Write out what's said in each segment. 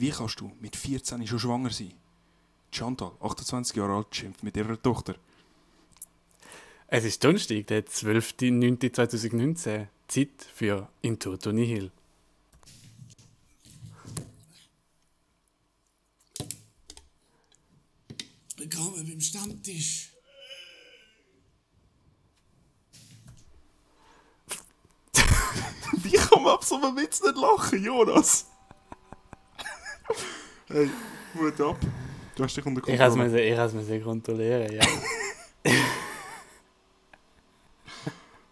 Wie kannst du mit 14 schon schwanger sein? Chantal, 28 Jahre alt, schimpft mit ihrer Tochter. Es ist Donnerstag, der 12.09.2019. Zeit für Into to Nihil. Willkommen beim Stammtisch. Wie kann man ab so einem Witz nicht lachen, Jonas? Hey, Hut ab. Du hast dich unter Ich habe Kontrolle. es sehr kontrollieren, ja.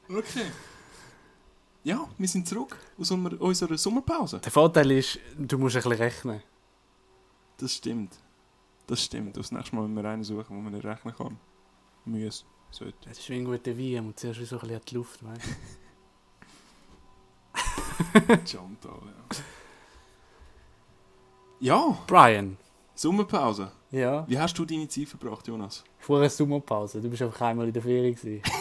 Okay. Ja, wir sind zurück aus unserer- Sommerpause. Der Vorteil ist, du musst ein bisschen rechnen. Das stimmt. Das stimmt. Das nächste Mal müssen wir einen suchen, wo man nicht rechnen kann. Müsse. Sollte. Das ist wie ein guter Wein, man zuerst so ein bisschen an die Luft, weißt du? Chantal, ja. Ja, Brian. Sommerpause. Ja. Wie hast du deine Zeit verbracht, Jonas? Vor einer Sommerpause. Du bist einfach einmal in der Ferien gewesen.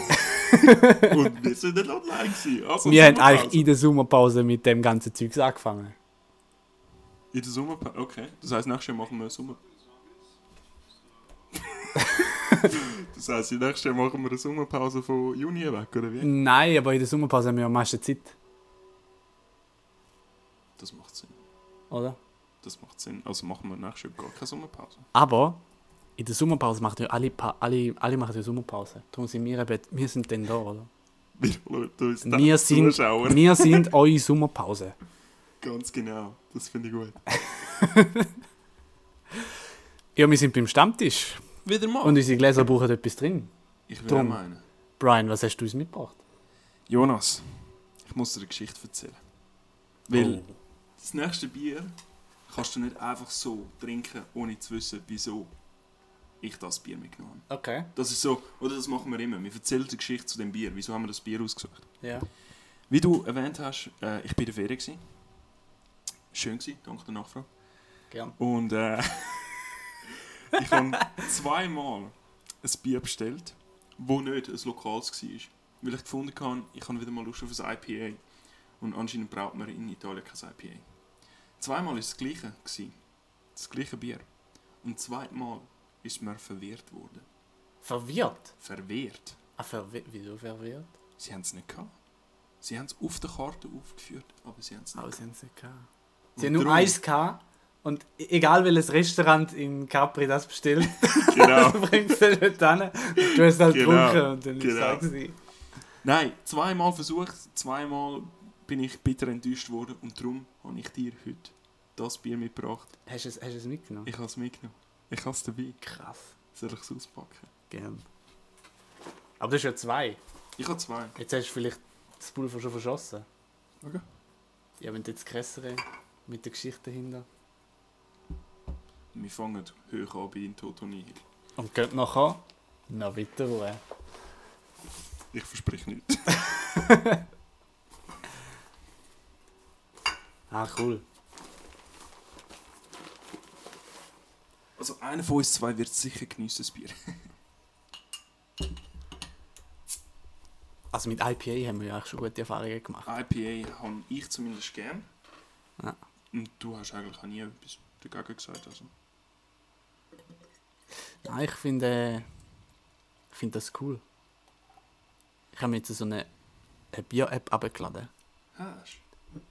Und wir sind nicht online gewesen. Also Wir haben eigentlich in der Sommerpause mit dem ganzen Zeugs angefangen. In der Sommerpause? Okay. Das heisst, nächstes Jahr machen wir eine Sommer... das heisst, nächstes Jahr machen wir eine Sommerpause von Juni weg, oder wie? Nein, aber in der Sommerpause haben wir am meisten Zeit, Das macht Sinn. oder? Das macht Sinn. Also machen wir nächstes Jahr gar keine Sommerpause. Aber in der Sommerpause machen ja alle, pa alle, alle machen ja Sommerpause. Darum sind wir eben, wir sind dann da, oder? Wir Wir sind, Zuschauer. wir sind eure Sommerpause. Ganz genau. Das finde ich gut. Ja, wir sind beim Stammtisch. Wieder mal. Und unsere Gläser brauchen etwas drin. ich will drum. meinen. Brian, was hast du uns mitgebracht? Jonas, ich muss dir eine Geschichte erzählen. Weil Oh. das nächste Bier kannst du nicht einfach so trinken, ohne zu wissen, wieso ich das Bier mitgenommen habe. Okay. Das ist so, oder das machen wir immer. Wir erzählen die Geschichte zu dem Bier. Wieso haben wir das Bier ausgesucht? Ja. Wie du erwähnt hast, äh, ich bin in der Ferien. Gewesen. Schön gewesen, danke der Nachfrage. Gern. Und äh, ich habe zweimal ein Bier bestellt, wo nicht ein lokales war. Weil ich gefunden habe, ich habe wieder mal Lust auf ein IPA. Und anscheinend braucht man in Italien kein IPA. Zweimal war es das gleiche. Gewesen. Das gleiche Bier. Und zweimal ist mir verwehrt worden. Verwirrt? Verwehrt. Ah, verwi wieso verwirrt? Sie haben es nicht gehabt. Sie haben es auf der Karte aufgeführt, aber sie haben es nicht Aber gehabt. sie haben es nicht gehabt. Und Sie haben nur eins gehabt. Und e- egal welches Restaurant in Capri das bestellt, Genau. du bringst es dort hin. Du hast es halt Genau, getrunken und dann ist genau. es gewesen. Nein, zweimal versucht, zweimal bin ich bitter enttäuscht worden und darum habe ich dir heute das Bier mitgebracht. Hast du es, hast du es mitgenommen? Ich habe es mitgenommen. Ich habe es dabei. Krass. Soll ich es auspacken? Gern. Aber das ist ja zwei. Ich habe zwei. Jetzt hast du vielleicht das Pulver schon verschossen. Okay. Ja, wenn du jetzt grössere mit der Geschichte dahinter. Wir fangen hoch an bei Toto Nihil. Und geht nachher noch weiter ruhen. Ich verspreche nichts. Ah, cool. Also einer von uns zwei wird sicher geniessen, das Bier. Also mit IPA haben wir ja eigentlich schon gute Erfahrungen gemacht. IPA habe ich zumindest gern. Ja. Und du hast eigentlich auch nie etwas dagegen gesagt. Also. Nein, ich finde ich finde das cool. Ich habe mir jetzt so eine, eine Bier-App abgeladen. Hast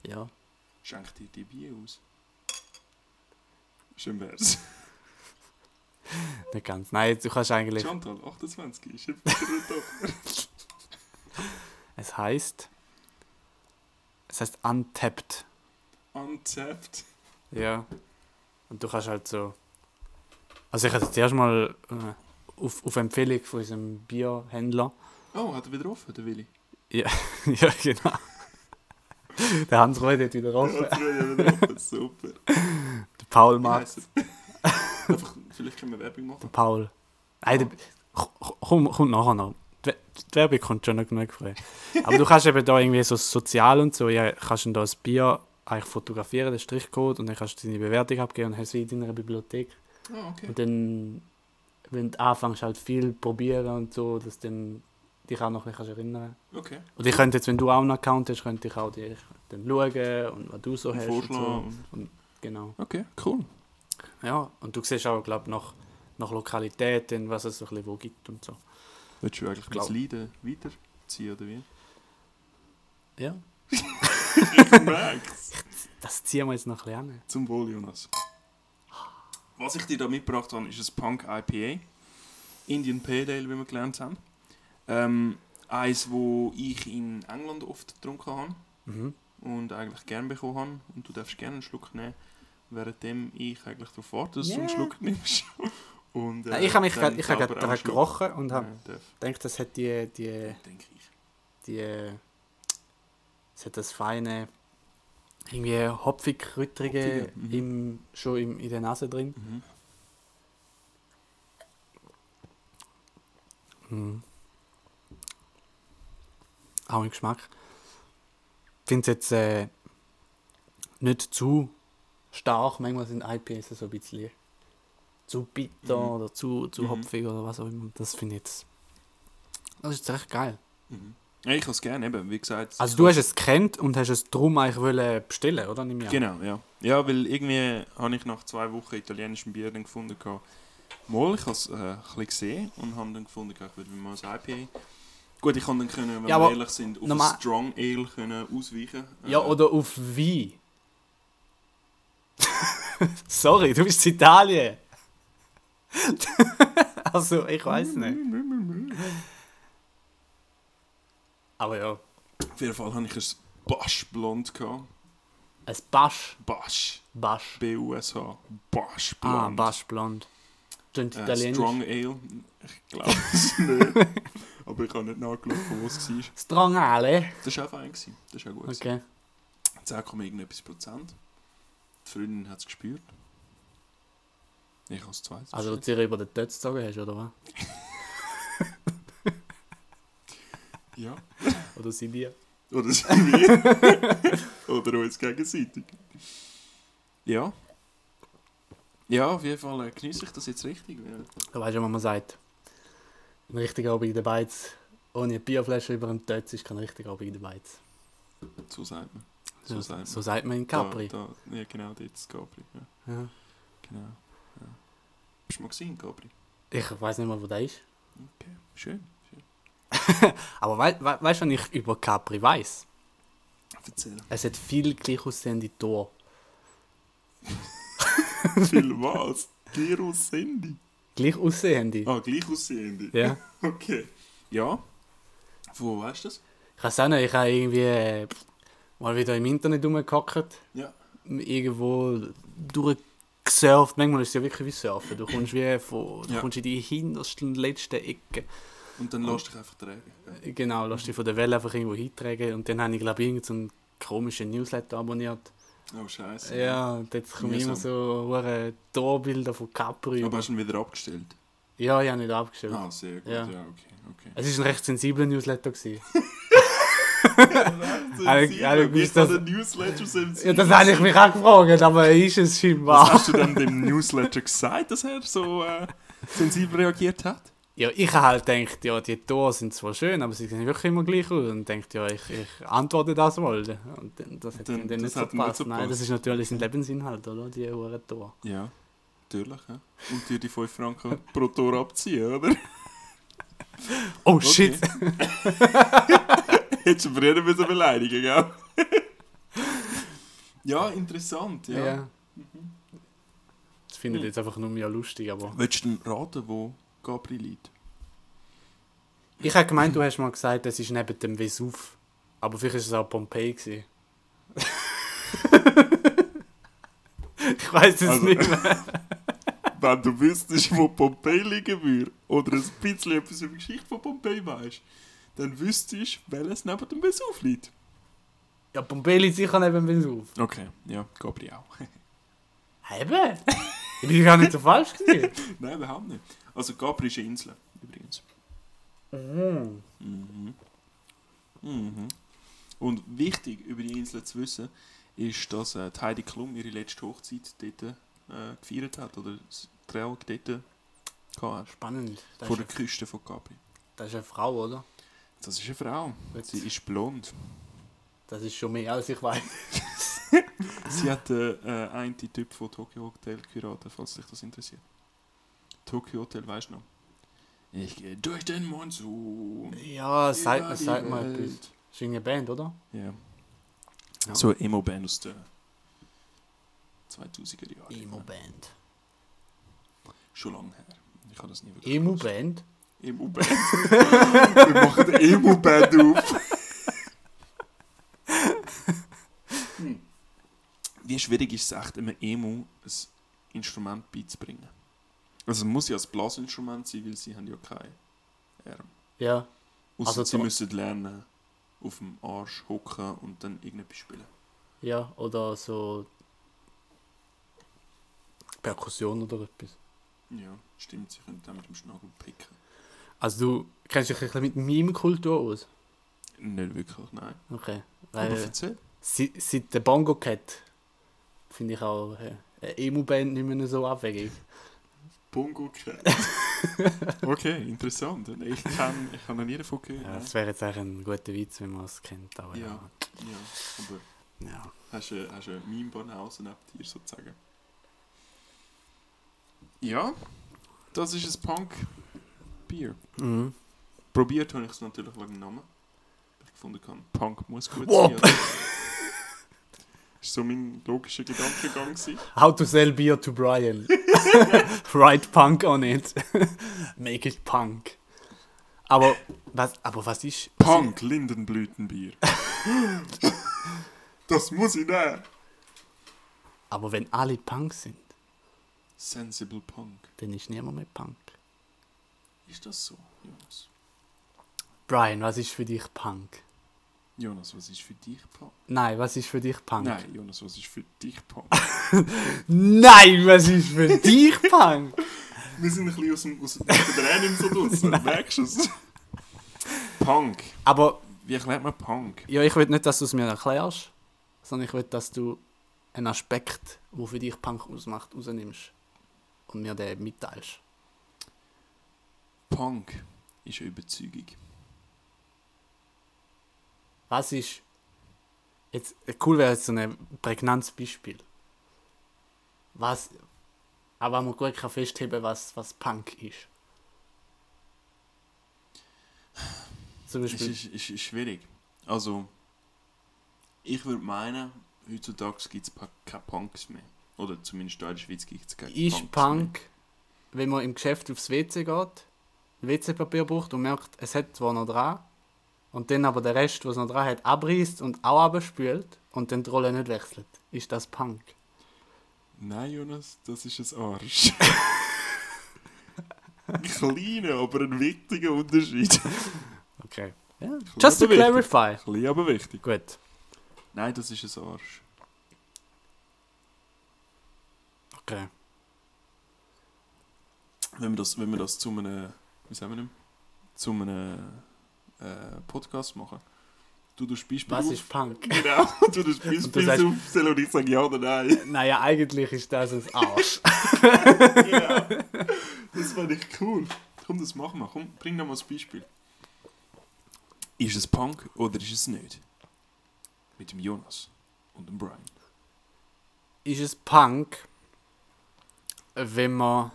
Ja. Schenk dir die Bier aus. Schön wär's. Nicht ganz. Nein, du kannst eigentlich. Chantal, 28, ist. Es heißt. Es heißt Untapped. Untapped. Ja. Und du kannst halt so. Also ich hatte zuerst mal äh, auf, auf Empfehlung von unserem Bierhändler. Oh, hat er wieder offen, der Willi? Ja, ja genau. Der Hans Reuth hat wieder offen. Ja, der wieder offen, super. Der Paul macht. Vielleicht können wir Werbung Der machen. Paul. Nein, der, komm, kommt nachher noch. Die Werbung kommt schon noch genug früh. Aber du kannst eben da irgendwie so sozial und so, ja, kannst du da das Bier eigentlich fotografieren, den Strichcode, und dann kannst du deine Bewertung abgeben und hast sie in deiner Bibliothek. Ah, okay. Und dann, wenn du anfängst, halt viel probieren und so, dass dann dich auch noch ein bisschen erinnern Okay. Und ich könnte jetzt, wenn du auch einen Account hast, könnte ich auch dich dann schauen und was du so Und hast. Und so. vorschlagen. Und genau. Okay, cool. Ja, und du siehst auch, glaube nach, nach Lokalitäten, was es so ein bisschen wo gibt und so. Willst du eigentlich das Leiden weiterziehen oder wie? Ja. Ich merk's. Das ziehen wir jetzt noch ein bisschen an. Zum Wohl, Jonas. Was ich dir da mitgebracht habe, ist ein Punk IPA. Indian Pale Ale, wie wir gelernt haben. Ähm, eins, wo ich in England oft getrunken habe Mhm. und eigentlich gern bekommen habe. Und du darfst gerne einen Schluck nehmen, währenddem ich eigentlich darauf warte, dass du Ja. einen Schluck nimmst. Und, Ja, ich habe mich grad, ich habe gerade gerochen und habe gedacht, das hat die, die, Denke ich. die, es hat das feine, irgendwie hopfig-rüttrige Hopfige, mhm. im, schon im, in der Nase drin. Mhm. Mhm. Auch im Geschmack. Ich finde es jetzt äh, nicht zu stark. Manchmal sind IPAs so ein bisschen zu bitter Mhm. oder zu, zu Mhm. hopfig oder was auch immer. Das finde ich jetzt. Das ist recht geil. Mhm. Ja, ich habe es gerne, eben, wie gesagt. Also du has- hast es gekannt und hast es drum eigentlich wollen bestellen, oder? Nimm. Genau, ja. Ja, weil irgendwie habe ich nach zwei Wochen italienischem Bier dann gefunden, gehabt, mal, ich habe es äh, ein bisschen gesehen und habe dann gefunden, gehabt, ich würde mal ein IPA. Gut, ich kann dann, können, wenn Ja, wir ehrlich sind, auf normal- ein Strong Ale können ausweichen. Ja, Äh, oder auf Wein. Sorry, du bist in Italien. also, ich weiß nicht. Aber ja, Auf jeden Fall hatte ich ein Basch Blond. Gehabt. ein Basch. Basch. Basch. B-U-S-H. Basch Ah, Blond. Basch blond. Klingt Äh, italienisch. Strong Ale. Ich glaube es nicht. Aber ich habe nicht nachgeschaut, wo es war. Strong Ale. Das war auch fein. Das war auch gut. Okay. 10, irgendetwas Prozent. Die Freundin hat es gespürt. Ich habe es zweites. Also, du dir über den Tötz gezogen hast, oder was? Ja. Oder sie dir? Oder sind wir. Oder uns gegenseitig. Ja. Ja, auf jeden Fall äh, genieße ich das jetzt richtig. weil- Da weißt du, was man sagt. Ein richtiger Abend in der Beiz. Ohne eine Bierflasche über den Tötz ist kein richtiger Abend in der Beiz. So sagt man. So sagt man. so sagt man in Capri. Da, da, ja, genau, dort ist Capri. Ja, Ja. genau. Ja. Bist du mal gesehen, Capri? Ich weiß nicht mehr, wo der ist. Okay, schön. schön. Aber wei we weißt du, was ich über Capri weiß? Erzähl. Es hat viel gleich aussehende Tore. Viel was? Gyros Handy. Gleich aussehende? Ah, gleich aussehende. Ja. Okay. Ja. Wo weißt du das? Ich weiß auch nicht, ich habe irgendwie äh, mal wieder im Internet rumgehackt. Ja. Irgendwo durchgesurft. Manchmal ist es ja wirklich wie Surfen. Du kommst wie von, du Ja. kommst in die hintersten, letzten Ecke. Und dann lässt dich einfach tragen. Ja. Genau, lass dich von der Welle einfach irgendwo hintragen. Und dann habe ich, glaube ich, irgendeinen komischen Newsletter abonniert. Oh, scheiße. Ja, und jetzt kommen immer so hure Torbilder von Capri. Aber hast du ihn wieder abgestellt? Ja, ich habe nicht abgestellt. Ah, sehr gut. Ja. Ja, okay. okay. Es war ein recht sensibler Newsletter. Alle gewusst, dass- ein Newsletter ja, das habe ich mich auch gefragt, aber ist es Was scheinbar. hast du dann dem Newsletter gesagt, dass er so äh, sensibel reagiert hat? Ja, ich habe halt gedacht, ja, die Tore sind zwar schön, aber sie sehen wirklich immer gleich aus. Und denkt ja, ich, ich antworte das mal. Und das hat Dann- dann nicht so gepasst. so Nein, das ist natürlich sein Lebensinhalt, oder? Die hohen Tore. Ja, natürlich. Ja. Und dir die 5 Franken pro Tor abziehen, oder? Oh Okay. shit! Hättest du früher müssen beleidigen, gell? ja, interessant, ja. Ja. Das findet jetzt einfach nur mehr lustig, aber. Willst du denn raten, wo Capri liegt? Ich habe gemeint, du hast mal gesagt, es ist neben dem Vesuv. Aber vielleicht ist es auch Pompeji. Gewesen. ich weiß es Also- nicht mehr. Wenn du wüsstest, wo Pompeji liegen würde, oder ein bisschen etwas über die Geschichte von Pompeji weißt, dann wüsstest du, welches neben dem Vesuv liegt. Ja, Pompeji liegt sicher neben dem Vesuv. Okay, ja, Capri auch. Eben? Ich bin gar nicht so falsch gewesen. Nein, überhaupt nicht. Also Capri ist eine Insel, übrigens. Mhm. Mhm. Mhm. Und wichtig über die Insel zu wissen, ist, dass äh, Heidi Klum ihre letzte Hochzeit dort äh, gefeiert hat, oder das Trauung dort gehabt hat, Spannend. Das vor der Küste von Capri. das ist eine Frau, oder? Das ist eine Frau. Jetzt- Sie ist blond. Das ist schon mehr als ich weiß. Sie hat den äh, einen Typ von Tokyo Hotel geheiratet, falls dich das interessiert. Tokyo Hotel, weißt du noch? Ich gehe durch den Monsun. Ja, über die sag mal etwas. Das ist eine Band, oder? Ja. Ja. So eine Emo-Band aus den 2000er Jahren. Emo-Band. Schon lange her. Ich habe das nie wirklich Emo-Band? Emo-Band. Wir machen eine Emo-Band auf. Hm. Wie schwierig ist es echt, einem Emo ein Instrument beizubringen? Also es muss ja ein Blasinstrument sein, weil sie haben ja keine Arme. Ja. Ausser Also sie müssen lernen, auf dem Arsch hocken und dann irgendetwas spielen. Ja, oder so Perkussion oder etwas. Ja, stimmt, sie können dann mit dem Schnabel picken. Also du kennst dich ein bisschen mit Meme-Kultur aus? Nicht wirklich, nein. Okay. Aber Weil erzähl. seit, seit der Bongo Cat finde ich auch äh, eine Emo-Band nicht mehr so abwegig. Bongo Cat. okay, interessant. Ich kann, ich habe noch nie davon gehört. Ja, das wäre jetzt eigentlich ein guter Witz, wenn man es kennt. Aber ja. Ja. Aber ja. hast du, hast du ein Meme-Banause neben dir sozusagen? Ja, das ist ein Punk-Bier. Mhm. Probiert habe ich es natürlich wegen dem Namen. Ich gefunden habe, Punk muss gut Wow. sein. war so mein logischer Gedankengang. gewesen. How to sell beer to Brian. Write punk on it. Make it punk. Aber was, aber was ist. Punk Lindenblütenbier. das muss ich nehmen. Aber wenn alle Punk sind, Sensible Punk. dann ist niemand mehr Punk. Ist das so, Jonas? Brian, was ist für dich Punk? Jonas, was ist für dich Punk? Nein, was ist für dich Punk? Nein, Jonas, was ist für dich Punk? Nein, was ist für dich Punk? Wir sind ein bisschen aus dem, aus dem Training so draussen, merkst du es? Punk. Aber Wie erklärt man Punk? ja, ich will nicht, dass du es mir erklärst, sondern ich will, dass du einen Aspekt, der für dich Punk ausmacht, rausnimmst und mir den mitteilst. Punk ist eine Überzeugung. Was ist. Jetzt, cool wäre jetzt so ein prägnantes Beispiel. Was. Aber man gut kann festheben, was, was Punk ist. Zum Es Beispiel. ist, ist, ist schwierig. Also, ich würde meinen, heutzutage gibt es keine Punks mehr. Oder zumindest in der Schweiz gibt es keine ist Punks Punk, wenn man im Geschäft aufs WC geht, WC-Papier braucht und merkt, es hat zwar noch dran, und dann aber der Rest, was noch dran hat, abreißt und auch abspült und dann die Rolle nicht wechselt. Ist das Punk? Nein, Jonas, das ist ein Arsch. ein kleiner, aber ein wichtiger Unterschied. Okay. Ja. Just to clarify. Klein, aber wichtig. Gut. Nein, das ist ein Arsch. Okay. Wenn wir das, wenn wir das zu einem, wie sagen wir dem? Zu einem äh, Podcast machen. Du tust Beispiel Was auf. ist Punk? Genau, du tust Und du Beispiel sagst- aufzählen und ich sage ja oder nein. Naja, eigentlich ist das ein Arsch. ja. Das fand ich cool. Komm, das machen wir. Komm, bring noch mal ein Beispiel. Ist es Punk oder ist es nicht? Mit dem Jonas und dem Brian. ist es Punk, wenn man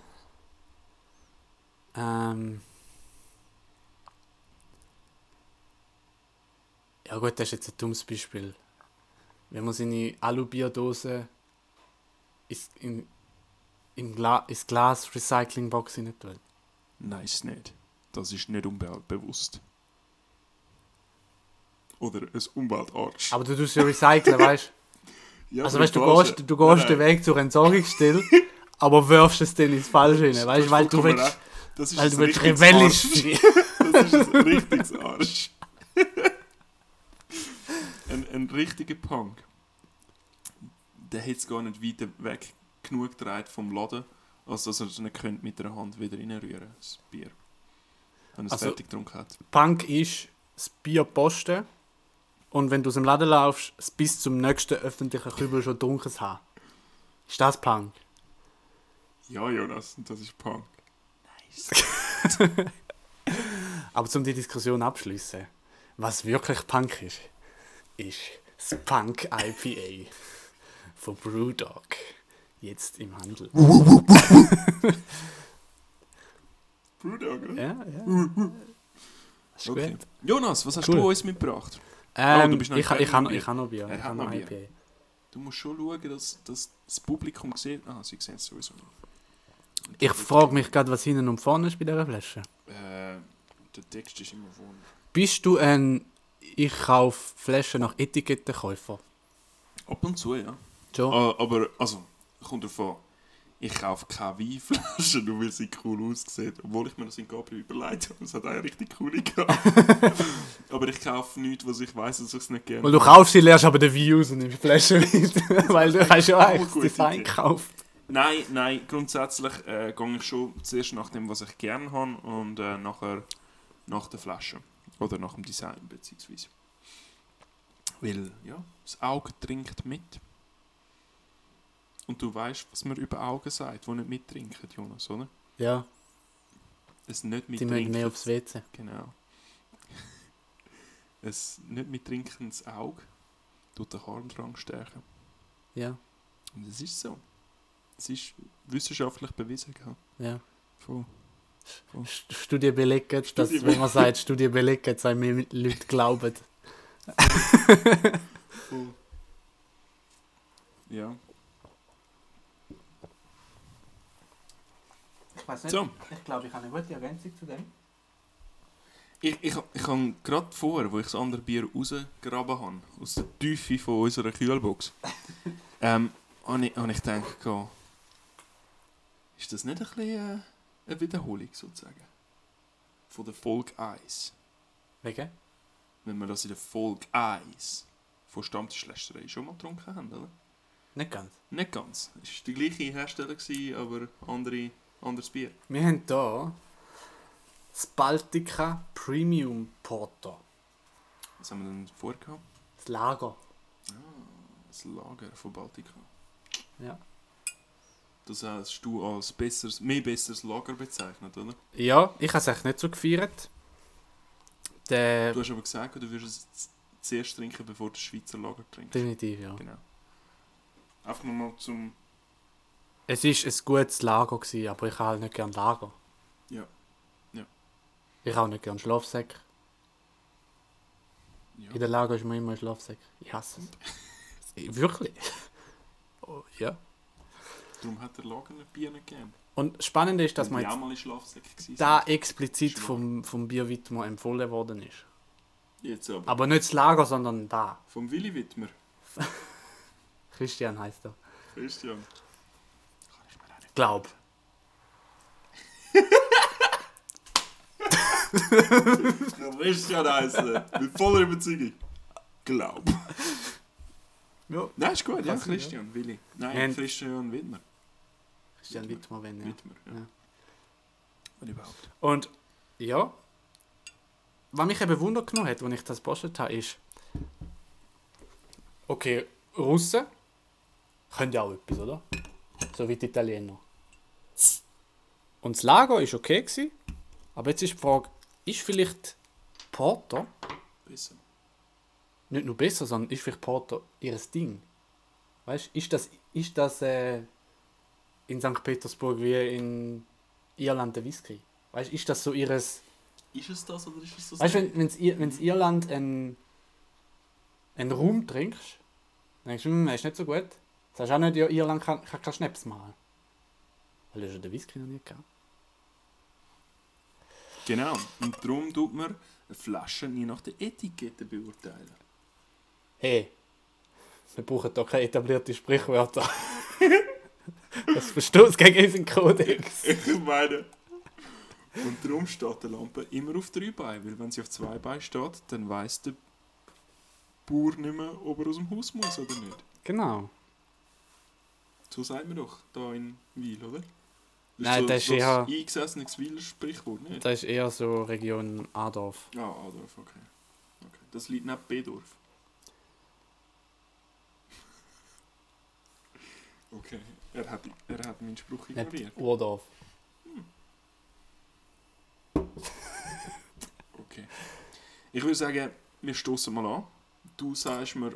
ähm, ja gut, das ist jetzt ein dummes Beispiel. Wenn man seine Alubierdose ins, in, in Gla ins Glas Recycling Box nicht tut. Nein, ist nicht. Das ist nicht umweltbewusst. Oder ein Umweltarsch. Aber du tust ja recyceln, weißt Ja, Also weißt du, gehst, du gehst Nein, den Weg zur Entsorgungsstelle, aber wirfst es dann ins Falsche rein, weißt du, weil du willst. Das ist weil ein du richtiges rebellisch. Das ist ein richtiges Arsch. ein, ein richtiger Punk. Der hat es gar nicht weiter weg genug gedreht vom Laden, als dass er es nicht könnte mit der Hand wieder reinrühren das Bier. Wenn er es Also- fertig getrunken hat. Punk ist das Bier posten und wenn du aus dem Laden laufst, es bis zum nächsten öffentlichen Kübel schon dunkel haben. Ist das Punk? Ja, Jonas, das ist Punk. Aber um die Diskussion abschließen, was wirklich Punk ist, ist das Punk IPA. von Brewdog. Jetzt im Handel. Brewdog, oder? Ja, ja. Ist Okay. gut. Jonas, was hast Cool. du uns mitgebracht? Ähm, du bist noch ich, ich, habe ich habe noch Bier. Er Ich habe noch Bier. IPA. Du musst schon schauen, dass, dass das Publikum sieht. Ah, sie sehen es sowieso nicht. Ich frage mich gerade, was hinten und vorne ist bei dieser Flasche. Äh, der Text ist immer vorne. Bist du ein Ich kaufe Flaschen nach Etikettenkäufer? Ab und zu, ja. Schon? Ah, aber, also, kommt davon. Ich kaufe keine Weinflaschen, nur weil sie cool aussieht. Obwohl ich mir das in Gabriel überlegt habe. Es hat eine richtig coole gehabt. aber ich kaufe nichts, was ich weiß, dass ich es nicht gerne Weil du kaufst sie, lernst aber den Wein aus und nimmst die Flasche mit. Weil du hast ja Auch eigentlich das Design gekauft. Nein, nein, grundsätzlich äh, gehe ich schon zuerst nach dem, was ich gerne habe und äh, nachher nach der Flasche. Oder nach dem Design, beziehungsweise. Weil, ja, das Auge trinkt mit. Und du weißt, was man über Augen sagt, die nicht mittrinken, Jonas, oder? Ja, Es nicht die mögen mittrinken. mehr aufs WC. Genau. Es nicht mittrinkendes Auge tut den Harndrang stärken. Ja, Und es ist so. Es ist wissenschaftlich bewiesen. Gell? ja. Von St- Studien belegen, dass, Studien wenn man sagt, Studien belegen, dass einem mehr Leute glauben. Ja. Ich weiß So. Ich glaube, ich habe eine gute Ergänzung zu dem. Ich, ich, ich habe gerade vor, wo ich das andere Bier rausgegraben habe, aus der Tiefe von unserer Kühlbox, ähm, habe ich, habe ich gedacht, ist das nicht ein bisschen äh, eine Wiederholung sozusagen? Von der Folge 1. Wegen? Wenn wir das in der Folge 1 von Stammtischlästerei schon mal getrunken haben, oder? Nicht ganz. Nicht ganz. Es war der gleiche Hersteller, gewesen, aber andere, anderes Bier. Wir haben hier das Baltica Premium Porter. Was haben wir denn vorher gehabt? Das Lager. Das Lager von Baltica. Ja. Das hast du als besseres, mehr besseres Lager bezeichnet, oder? Ja, ich habe es eigentlich nicht so gefeiert. Der, Du hast aber gesagt, du würdest es zuerst trinken, bevor du das Schweizer Lager trinkst. definitiv, ja. Genau. Einfach nochmal zum... Es war ein gutes Lager, gewesen, aber ich habe halt nicht gerne Lager. Ja. Ja. Ich habe auch nicht gerne Schlafsäcke. Ja. In der Lager ist mir immer ein Schlafsack. Ich hasse es. Wirklich? Oh, ja. Darum hat der Lager nicht Bier nicht gegeben. Und spannend ist, dass man jetzt da explizit vom, vom Bier Wittmer empfohlen worden ist. Jetzt aber. Aber nicht das Lager, sondern da. Vom Willi Wittmer. Christian heißt er. Christian. Kann ich mir auch nicht... Glaub. Christian heißen. Mit voller Überzeugung. Glaub. Ja. Nein, ist gut, ja, Christian, Willi. Nein, Christian Wittmer. Christian Wittmer, wenn ja. Wittmer, ja. Ja. Wenn überhaupt. Und ja, was mich eben Wunder genommen hat, als ich das gepostet habe, ist, okay, Russen können ja auch etwas, oder? So wie die Italiener. Und das Lager war okay, gewesen, aber jetzt ist die Frage, ist vielleicht Porter Besser. nicht nur besser, sondern ist vielleicht Porter ihr Ding? Weißt du, ist das, ist das äh, in St. Petersburg wie in Irland der Whisky? Weißt du, ist das so ihres. Ist es das oder ist es das Weißt du, wenn wenn's, Ir- wenn's Irland einen, einen Rum trinkst, denkst du, hm, ist nicht so gut. Sagst du auch nicht, ja, Irland kann, kann keinen Schnaps machen. Weil du ja den Whisky noch nicht gehabt. Genau. Und darum tut man eine Flasche nie nach der Etikette beurteilen. Hey, wir brauchen da keine etablierten Sprichwörter. das Verstoß gegen unseren Kodex. Ich meine. Und darum steht die Lampe immer auf drei Beinen, weil wenn sie auf zwei Beinen steht, dann weiß der Bauer nicht mehr, ob er aus dem Haus muss oder nicht. Genau. So sagt man doch da in Wil, oder? Nein, so, das ist so eher- ein eingesessenes Wiler Sprichwort, nicht? Das ist eher so Region Adorf. Ah, Adorf, okay. okay. Das liegt neben Bedorf. Okay, er hat, er hat meinen Spruch ignoriert. Nicht Urdorf. Okay. Ich würde sagen, wir stoßen mal an. Du sagst mir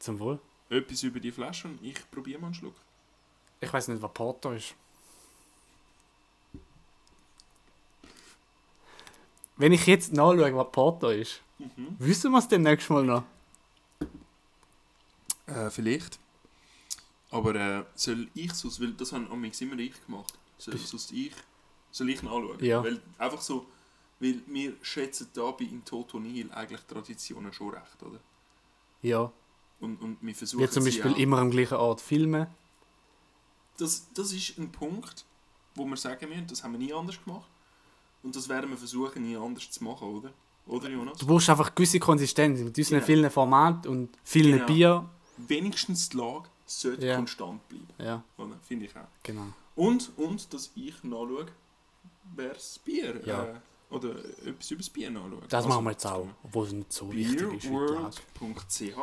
Zum Wohl. etwas über die Flasche und ich probiere mal einen Schluck. Ich weiß nicht, was Porto ist. Wenn ich jetzt nachschaue, was Porto ist, Mhm. wissen wir es dann nächstes Mal noch? Äh, vielleicht. Aber äh, soll ich es, weil das haben amigs immer ich gemacht. Soll, sonst ich, soll ich nachschauen? Ja. Weil einfach so, weil wir schätzen da bei in Toto Nihil eigentlich Traditionen schon recht, oder? Ja. Und, und wir versuchen Wir zum Beispiel auch- immer am gleichen Ort filmen. das, das ist ein Punkt, wo wir sagen müssen, das haben wir nie anders gemacht. Und das werden wir versuchen, nie anders zu machen, oder? Oder, Jonas? Du brauchst einfach gewisse Konsistenz mit unseren Genau. vielen Formaten und vielen Genau. Bier. Wenigstens die Lage sollte Ja. konstant bleiben. Ja? Finde ich auch. genau. Und, und dass ich nachschaue, wer das Bier Ja. äh, oder etwas über das Bier nachschaue. Das Also, machen wir jetzt auch, obwohl es nicht so wichtig ist. Beerworld.ch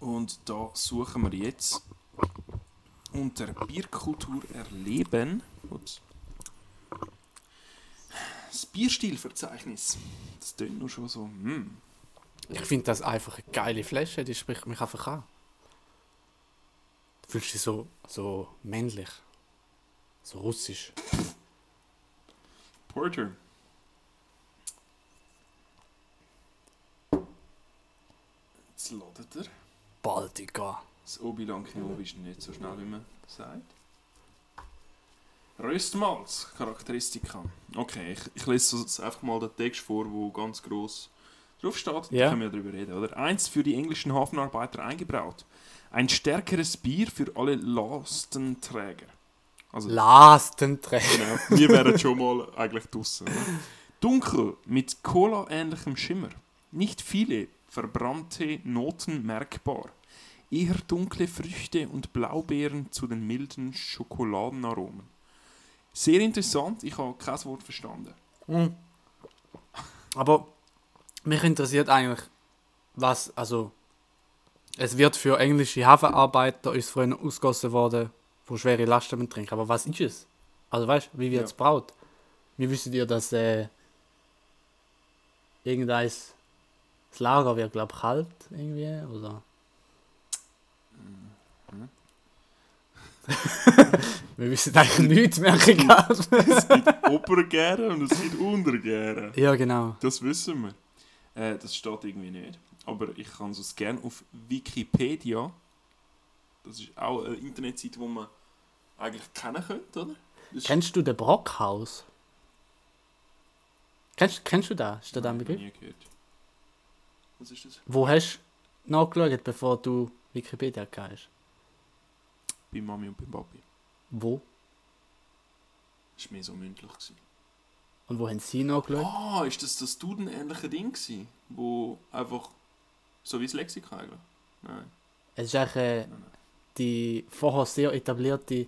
Und da suchen wir jetzt unter Bierkultur erleben. Ups. Das Bierstilverzeichnis. Das tönt nur schon so. hm. Ich finde das einfach eine geile Flasche, die spricht mich einfach an. Du fühlst dich so, so männlich. So russisch. Porter. Jetzt ladet er. Baltica. Das Obi-Lang Knobi ist nicht so schnell, wie man sagt. Röstmalz, Charakteristika. Okay, ich, ich lese einfach mal den Text vor, wo ganz groß drauf steht. Ja. Da können wir darüber reden, oder? Eins für die englischen Hafenarbeiter eingebraut. Ein stärkeres Bier für alle Lastenträger. Also, Lastenträger. genau, wir wären schon mal eigentlich draussen. Oder? Dunkel, mit Cola-ähnlichem Schimmer. Nicht viele verbrannte Noten merkbar. Eher dunkle Früchte und Blaubeeren zu den milden Schokoladenaromen. Sehr interessant, ich habe kein Wort verstanden. Aber mich interessiert eigentlich, was, also, es wird für englische Hafenarbeiter uns früher ausgegossen worden, wo schwere Lasten mit trinken. Aber was ist es? Also, weißt du, wie wird es Ja. braut? Wie wisst ihr, dass äh, irgendein das Lager wird, glaube ich, kalt irgendwie? Oder? Wir wissen eigentlich nichts mehr. Es gibt Obergären und es gibt Untergären. ja, genau. Das wissen wir. Äh, das steht irgendwie nicht. Aber ich kann es gerne auf Wikipedia. Das ist auch eine Internetseite, die man eigentlich kennen könnte, oder? Kennst du den Brockhaus? Kennst, kennst du das? Ist das ein Begriff? Nie gehört. Was ist das? Wo hast du nachgeschaut, bevor du Wikipedia hast? Bei Mami und bei Papi. Wo? Das war mehr so mündlich. Gewesen. Und wo haben sie nachgeschaut? Ah, ist das das Duden-ähnliche Ding gewesen? Wo einfach... So wie das Lexikon eigentlich? Nein. Es ist eigentlich äh, die vorher sehr etablierte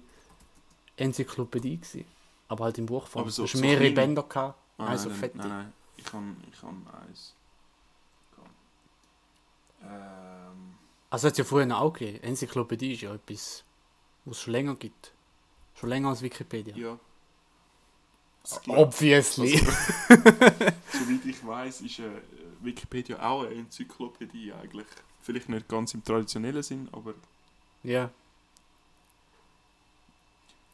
Enzyklopädie gewesen. Aber halt im Buchform. Aber so- hast so mehrere klein? Bänder gehabt. Ah, also nein, fette. nein, nein, ich kann, ich kann eins. Ähm, Also hat es ja früher auch gegeben. Enzyklopädie ist ja etwas, was es schon länger gibt. Schon länger als Wikipedia. ja. Glaub- Obviously. Soweit ich weiß, ist äh, Wikipedia auch eine Enzyklopädie eigentlich. Vielleicht nicht ganz im traditionellen Sinn, aber ja.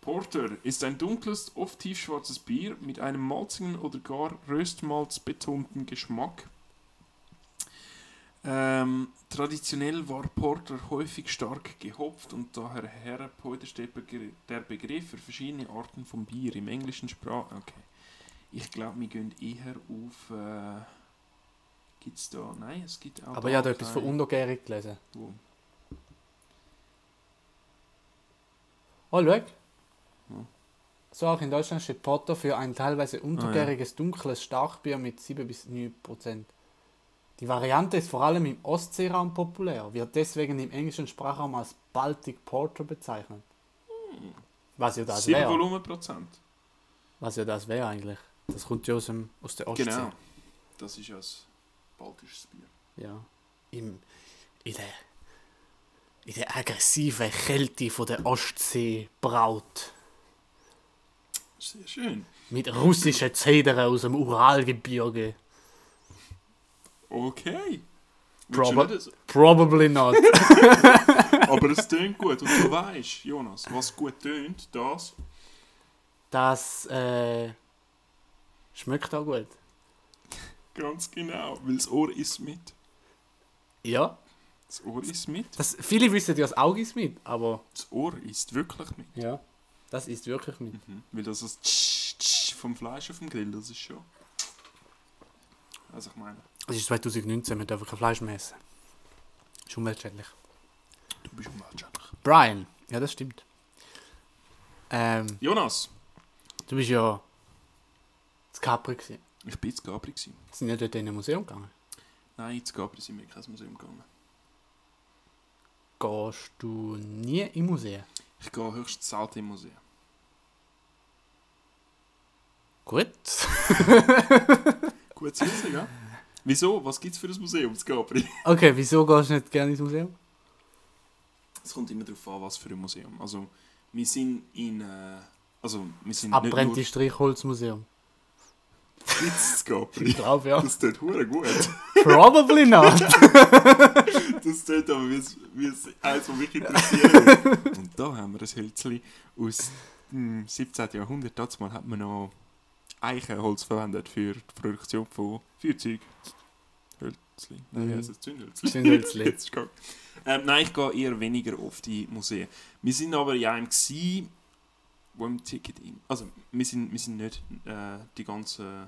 Porter ist ein dunkles, oft tiefschwarzes Bier mit einem malzigen oder gar Röstmalz-betonten Geschmack. Ähm, traditionell war Porter häufig stark gehopft und daher herab heute steht der Begriff für verschiedene Arten von Bier im englischen Sprach. Okay. Ich glaube, wir gehen eher auf. Äh, Gibt es da? Nein, es gibt auch. Aber ich habe da etwas von Untergärig gelesen. Wo? Oh, schau. Ja. So auch in Deutschland steht Porter für ein teilweise Ah, untergäriges, dunkles Starkbier mit 7 bis 9 Prozent. Die Variante ist vor allem im Ostseeraum populär, wird deswegen im englischen Sprachraum als Baltic Porter bezeichnet. Was ja das 7 wäre. Volumenprozent. Was ja das wäre eigentlich. Das kommt ja aus, dem, aus der Ostsee. Genau. Das ist ja ein baltisches Bier. Ja. Im, in, der, in der aggressiven Kälte von der Ostsee braut. Sehr schön. Mit russischen Zedern aus dem Uralgebirge. Okay. Proba- Probably not. Aber es tönt gut. Und du weißt, Jonas, was gut tönt, das. Das äh, schmeckt auch gut. Ganz genau. Weil das Ohr ist mit. Ja. Das Ohr ist mit. Das, viele wissen ja, das Auge ist mit, aber Das Ohr ist wirklich mit. ja, das ist wirklich mit. Mhm. Weil das ist vom Fleisch auf dem Grill, das ist schon. Also ich meine, Es ist 2019, wir dürfen kein Fleisch mehr essen. Ist umweltschädlich. du bist umweltschädlich. Brian, ja, das stimmt. Ähm, Jonas, du bist ja zu Capri gewesen. ich bin zu Gabri. Gewesen. Sind ja dort in ein Museum gegangen. Nein, zu Gabri sind wir in kein Museum gegangen. Gehst du nie im Museum? Ich gehe höchstens selten im Museum. Gut. Gut zu wissen, ja? Wieso? Was gibt es für ein Museum Gabri? Okay, wieso gehst du nicht gerne ins Museum? Es kommt immer darauf an, was für ein Museum. Also, wir sind in. Äh, also, wir sind Abbrennte nur Witz zu Gabri. Ich glaube ja. Das tut hure gut. Probably not. Das tut aber wie es- wie es eins, was mich interessiert. Und da haben wir ein Hölzchen aus dem 17. Jahrhundert. Dazu hat man noch Eichenholz verwendet für die Produktion von Feuerzeug. Hölzli. Nein, Mhm. es? Zündhölzli. Zündhölzli. Jetzt ist ähm, nein, ich gehe eher weniger oft in Museen. Wir sind aber in einem gsi, wo im Ticket in, also wir sind, wir sind nicht äh, die ganzen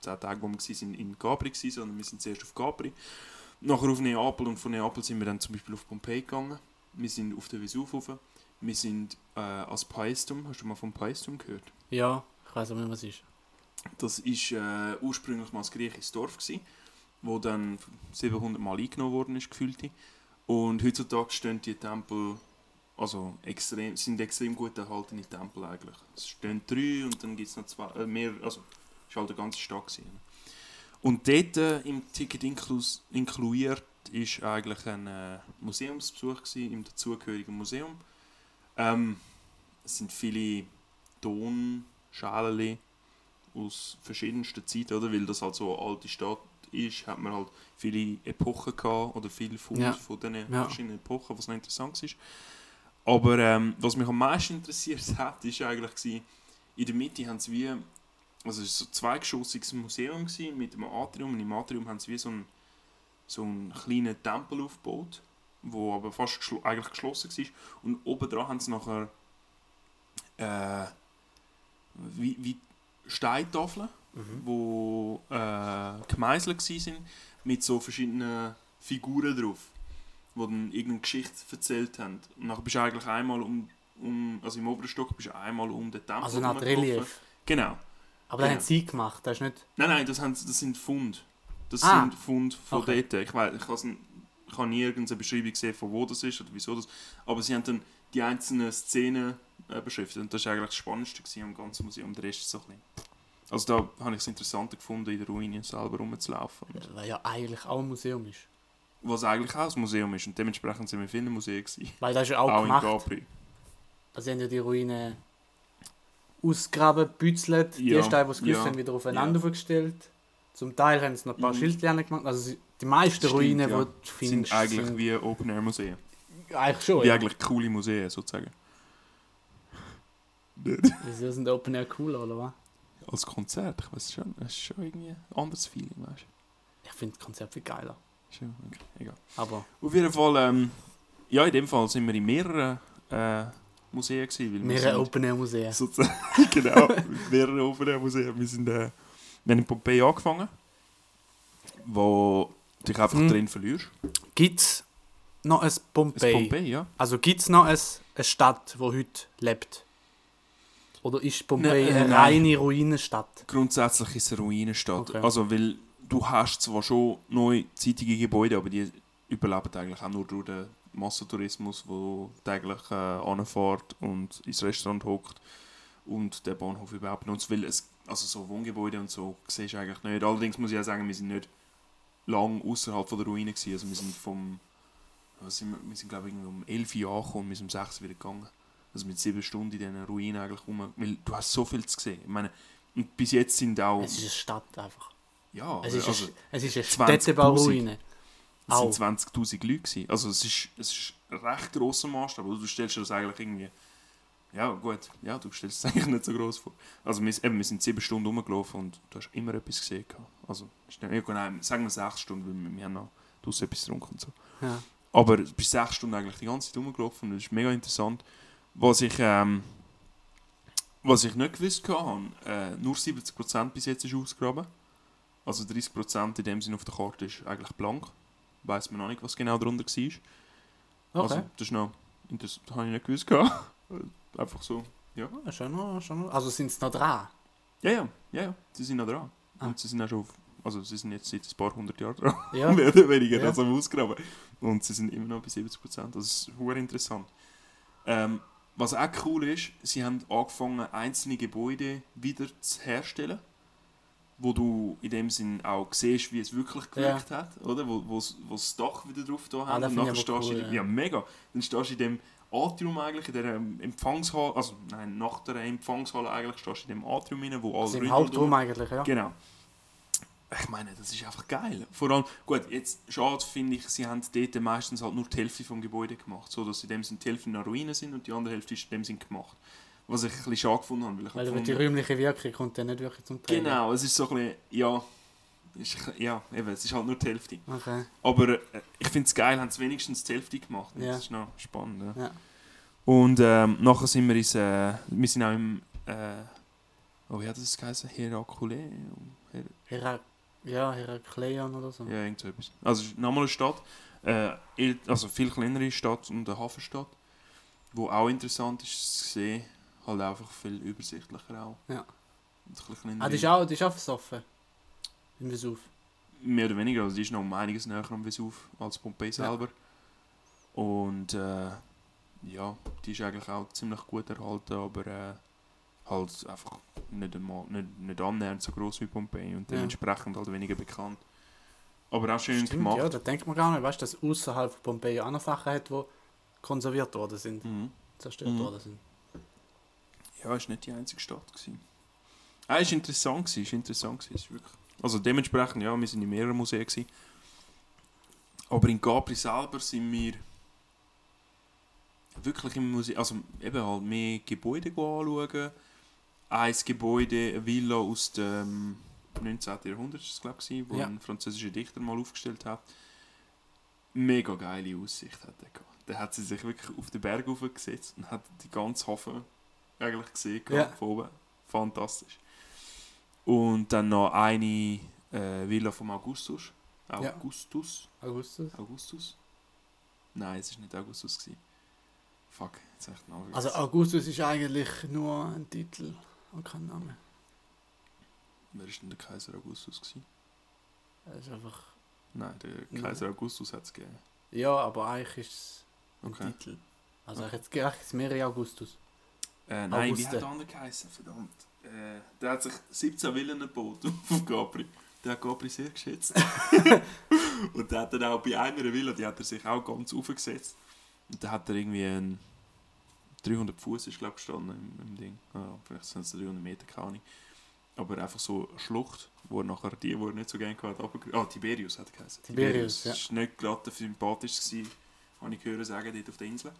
10 Tage, wo wir sind, in Capri gsi, sondern wir sind zuerst auf Capri, nachher auf Neapel und von Neapel sind wir dann zum Beispiel auf Pompeji gegangen. Wir sind auf den Vesuv rauf. Wir sind äh, als Paestum, hast du mal vom Paestum gehört? Ja, ich weiß auch nicht, was es ist. Das war äh, ursprünglich mal ein griechisches Dorf, gewesen, wo dann 700 Mal eingenommen worden ist, gefühlt. Und heutzutage stehen die Tempel, also extrem, sind extrem gut erhaltene Tempel eigentlich. Es stehen drei und dann gibt es noch zwei, äh, mehr, also es war halt eine ganze Stadt. Gewesen. Und dort äh, im Ticket inkluiert ist eigentlich ein äh, Museumsbesuch gewesen, im dazugehörigen Museum. Ähm, es sind viele Tonschalen aus verschiedensten Zeiten, oder? Weil das halt so eine alte Stadt ist, hat man halt viele Epochen gehabt oder viele Funde Ja. von diesen Ja. verschiedenen Epochen, was noch interessant ist. Aber ähm, was mich am meisten interessiert hat, ist eigentlich gewesen, in der Mitte haben sie wie, also es war so ein zweigeschossiges Museum gewesen, mit einem Atrium und im Atrium haben sie wie so einen, so einen kleinen Tempel aufgebaut, wo aber fast geschlo eigentlich geschlossen war und oben dran haben sie nachher äh, wie, wie Steintafeln, wo äh, gemeißelt waren, mit so verschiedenen Figuren drauf, die dann irgendeine Geschichte erzählt haben. Und dann bist du eigentlich einmal um, um also im oberen Stock bist du einmal um den Tempel Also eine Art rumgelaufen. Relief. Genau. Aber das Ja. haben sie gemacht, das ist nicht... Nein, nein, das, haben, das sind Funde. Das Ah. sind Funde von Okay. dort. Ich, weiss, ich, has n- ich habe nie irgendeine Beschreibung gesehen, von wo das ist oder wieso das Aber sie haben dann die einzelnen Szenen äh, beschriftet. Und das war eigentlich das Spannendste am ganzen Museum. Der Rest ist so ein bisschen... Also da habe ich es interessanter gefunden, in der Ruine selber rumzulaufen. Weil ja eigentlich auch ein Museum ist. Was eigentlich auch ein Museum ist. Und dementsprechend sind wir in vielen Museen gewesen. Weil das ist ja auch, Auch in gemacht. Capri. Also sie haben ja die Ruinen ausgraben, bützelt, die Ja, Steine, die gewusst ja, haben, wieder aufeinander gestellt. Zum Teil haben sie noch ein paar Mhm. Schildchen gemacht. Also die meisten Stimmt, Ruinen, ja. die du findest, sind eigentlich sind wie Open-Air-Museen. Eigentlich schon. Wie Ja. eigentlich coole Museen, sozusagen. Wieso sind Open Air cooler, oder was? Als Konzert, ich weiß schon, es ist schon irgendwie ein anderes Feeling, weißt du. Ich finde das Konzept viel geiler. Schon, okay, egal. Aber Auf jeden Fall, ähm, ja, in dem Fall sind wir in mehreren äh, Museen gewesen. Weil mehrere Open Air Museen. Sozusagen, genau, mehrere Open Museen. Wir sind, äh, wir haben in Pompeji angefangen, wo du dich einfach Mhm. drin verlierst. Gibt es noch ein Es Pompeji? Pompeji, ja. Also gibt es noch ein, eine Stadt, die heute lebt? Oder ist Pompeji Nein, eine nein. reine Ruinenstadt? Grundsätzlich ist es eine Ruinenstadt. Okay. Also, weil du hast zwar schon neuzeitige Gebäude, aber die überleben eigentlich auch nur durch den Massentourismus, wo täglich äh, anfährt und ins Restaurant hockt und der Bahnhof überhaupt nutzt. Weil es, also so Wohngebäude und so siehst du eigentlich nicht. Allerdings muss ich auch sagen, wir sind nicht lang außerhalb von der Ruine gewesen. Also wir sind vom, sind wir, wir sind glaube ich um 11 Uhr angekommen und wir sind um 6 Uhr wieder gegangen. Also mit 7 Stunden in diesen Ruinen eigentlich rum. Weil du hast so viel zu sehen. Ich meine, und bis jetzt sind auch... Es ist eine Stadt einfach. Ja, Es ist, also, eine, es ist eine 20 Städtebauruine. Es sind 20'000 Leute gewesen. Also es ist, es ist ein recht grosser Maßstab. Also du stellst dir das eigentlich irgendwie... Ja gut, ja, du stellst es eigentlich nicht so gross vor. Also wir, eben, wir sind sieben Stunden rumgelaufen und du hast immer etwas gesehen. Also ja, nein, sagen wir sechs Stunden, weil wir, wir haben noch draussen etwas getrunken und so. Ja. Aber bist sechs Stunden eigentlich die ganze Zeit rumgelaufen und das ist mega interessant. Was ich, ähm, was ich nicht gewusst habe, äh, nur 70% bis jetzt ist ausgegraben. Also 30% in dem Sinne auf der Karte ist eigentlich blank. Weiß man noch nicht, was genau darunter war. Okay. Also, das ist noch, das habe ich nicht gewusst. Einfach so. Ja, schon noch, schon noch. Also sind es noch dran? Ja, ja, ja, ja, sie sind noch dran. Ah. Und sie sind auch schon auf, also sie sind jetzt seit ein paar hundert Jahren dran. Ja. mehr oder weniger, Ja. also Ausgraben. Und sie sind immer noch bei 70%. Das ist sehr interessant. Ähm, was auch cool ist, sie haben angefangen, einzelne Gebäude wieder zu herstellen, wo du in dem Sinn auch siehst, wie es wirklich gewirkt hat, oder? Wo, wo, wo das Dach wieder drauf da Ah, haben. und nachher stehst du cool, in, ja. ja. mega. Dann stehst du in dem Atrium eigentlich, in der ähm, Empfangshalle, also nein, nach der Empfangshalle eigentlich stehst du in dem Atrium rein, wo alle Also im Hauptraum eigentlich, ja. Genau. Ich meine, das ist einfach geil. Vor allem, gut, jetzt schade finde ich, sie haben dort meistens halt nur die Hälfte vom Gebäude gemacht, so dass in dem Sinne die Hälfte in Ruinen sind und die andere Hälfte ist in dem Sinn gemacht. Was ich ein bisschen schade gefunden habe, weil Weil habe die gefunden- räumliche Wirkung kommt dann nicht wirklich zum Tragen. Genau, es ist so ein bisschen, ja, ist, ja, eben, es ist halt nur die Hälfte. Okay. Aber äh, ich finde es geil, haben sie wenigstens die Hälfte gemacht. Ja. Das ist noch spannend. Ja. Ja. Und ähm, nachher sind wir ins, äh, wir sind auch im, äh, oh, wie hat das geheißen? Herakule? Her Herak ja, Herakleion oder so. ja, irgend so etwas. Also es ist nochmal eine Stadt, äh, also viel kleinere Stadt und eine Hafenstadt, wo auch interessant ist zu sehen, halt einfach viel übersichtlicher auch. Ja. Und Ah, die ist auch, die ist auch versoffen. Im Vesuv. Mehr oder weniger, also die ist noch um einiges näher am Vesuv als Pompeji Ja. selber. Und äh, ja, die ist eigentlich auch ziemlich gut erhalten, aber äh, halt einfach nicht, einmal, nicht, nicht annähernd so groß wie Pompeji und Ja. dementsprechend halt weniger bekannt. Aber auch schön Stimmt, gemacht. ja, da denkt man gar nicht. Weißt du, dass außerhalb von Pompeji auch noch Sachen hat, die konserviert worden sind, Mhm. zerstört Mhm. worden sind. Ja, es war nicht die einzige Stadt. Gewesen. Ah, es war interessant. Gewesen, es war interessant gewesen, es ist wirklich. Also dementsprechend, ja, wir sind in mehreren Museen. Gewesen. Aber in Capri selber sind wir wirklich im Museum, also eben halt mehr Gebäude anschauen. Ein Gebäude, eine Villa aus dem 19. Jahrhundert, ist es, glaube ich, wo Ja. ein französischer Dichter mal aufgestellt hat. Mega geile Aussicht hat er gehabt. Da hat sie sich wirklich auf den Berg aufgesetzt und hat die ganze Hafen eigentlich gesehen Ja. von oben. Fantastisch. Und dann noch eine äh, Villa vom Augustus. Ja. Augustus? Augustus? Augustus? Nein, es war nicht Augustus. Gewesen. Fuck, jetzt echt Name. Also Augustus ist eigentlich nur ein Titel und kein Name. Wer war denn der Kaiser Augustus? Gewesen? Es ist einfach... Nein, der Nein. Kaiser Augustus hat es gegeben. Ja, aber eigentlich ist es ein Okay. Titel. Also Okay. jetzt gibt es mehrere Augustus. Äh, nein, wie hat der andere geheißen? Verdammt. Äh, der hat sich 17 Villen gebaut auf Capri. Der hat Capri sehr geschätzt. und der hat dann auch bei einer Villa, die hat er sich auch ganz aufgesetzt. Und da hat er irgendwie ein 300 Fuß ist glaube ich gestanden im, im Ding. Ja, vielleicht sind es 300 Meter, keine Ahnung. Aber einfach so eine Schlucht, wo er nachher die, die er nicht so gerne hatte, runterge- Ah, Tiberius hat er geheißen. Tiberius, ja. Das war nicht glatt sympathisch, gewesen, habe ich gehört sagen, dort auf der Insel.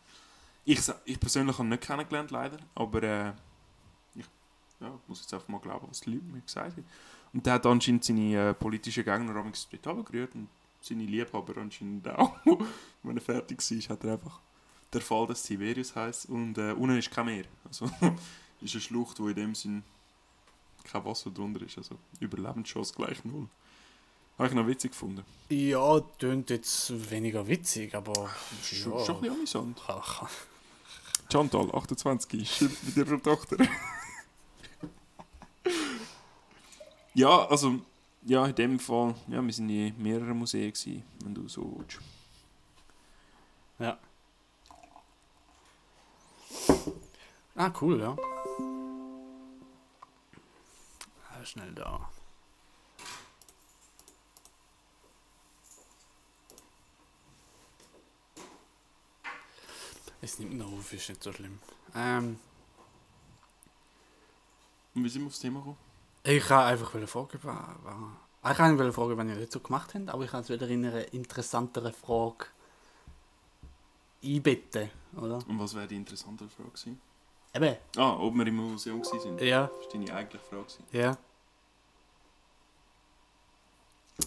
Ich, ich persönlich habe ihn nicht kennengelernt, leider. Aber äh, ich ja, muss jetzt einfach mal glauben, was die Leute mir gesagt haben. Und der hat anscheinend seine äh, politischen Gegner dort runtergerührt und seine Liebhaber anscheinend auch. Wenn er fertig war, hat er einfach der Fall, dass Tiberius heisst. Und äh, unten ist kein Meer. Also ist eine Schlucht, wo in dem Sinn kein Wasser drunter ist. Also Überlebenschance gleich null. Habe ich noch witzig gefunden. Ja, tönt jetzt weniger witzig, aber... Schon, ja. schon ein bisschen amüsant. Ach, Chantal, 28, stimmt mit ihrer Tochter. ja, also, ja, in dem Fall, ja, wir sind in mehreren Museen gewesen, wenn du so willst. Ja. Ah, cool, ja. Ah, schnell da. Es nimmt noch auf, ist nicht so schlimm. Ähm, Und wie sind wir aufs Thema gekommen? ich kann einfach fragen, war, war, Ich nicht fragen, wenn ihr das so gemacht habt, aber ich kann es wieder in eine interessantere Frage einbetten, oder? Und was wäre die interessantere Frage gewesen? Eben, Ah, ob wir im Museum waren. ja, Das war deine eigentliche Frage. gewesen. ja.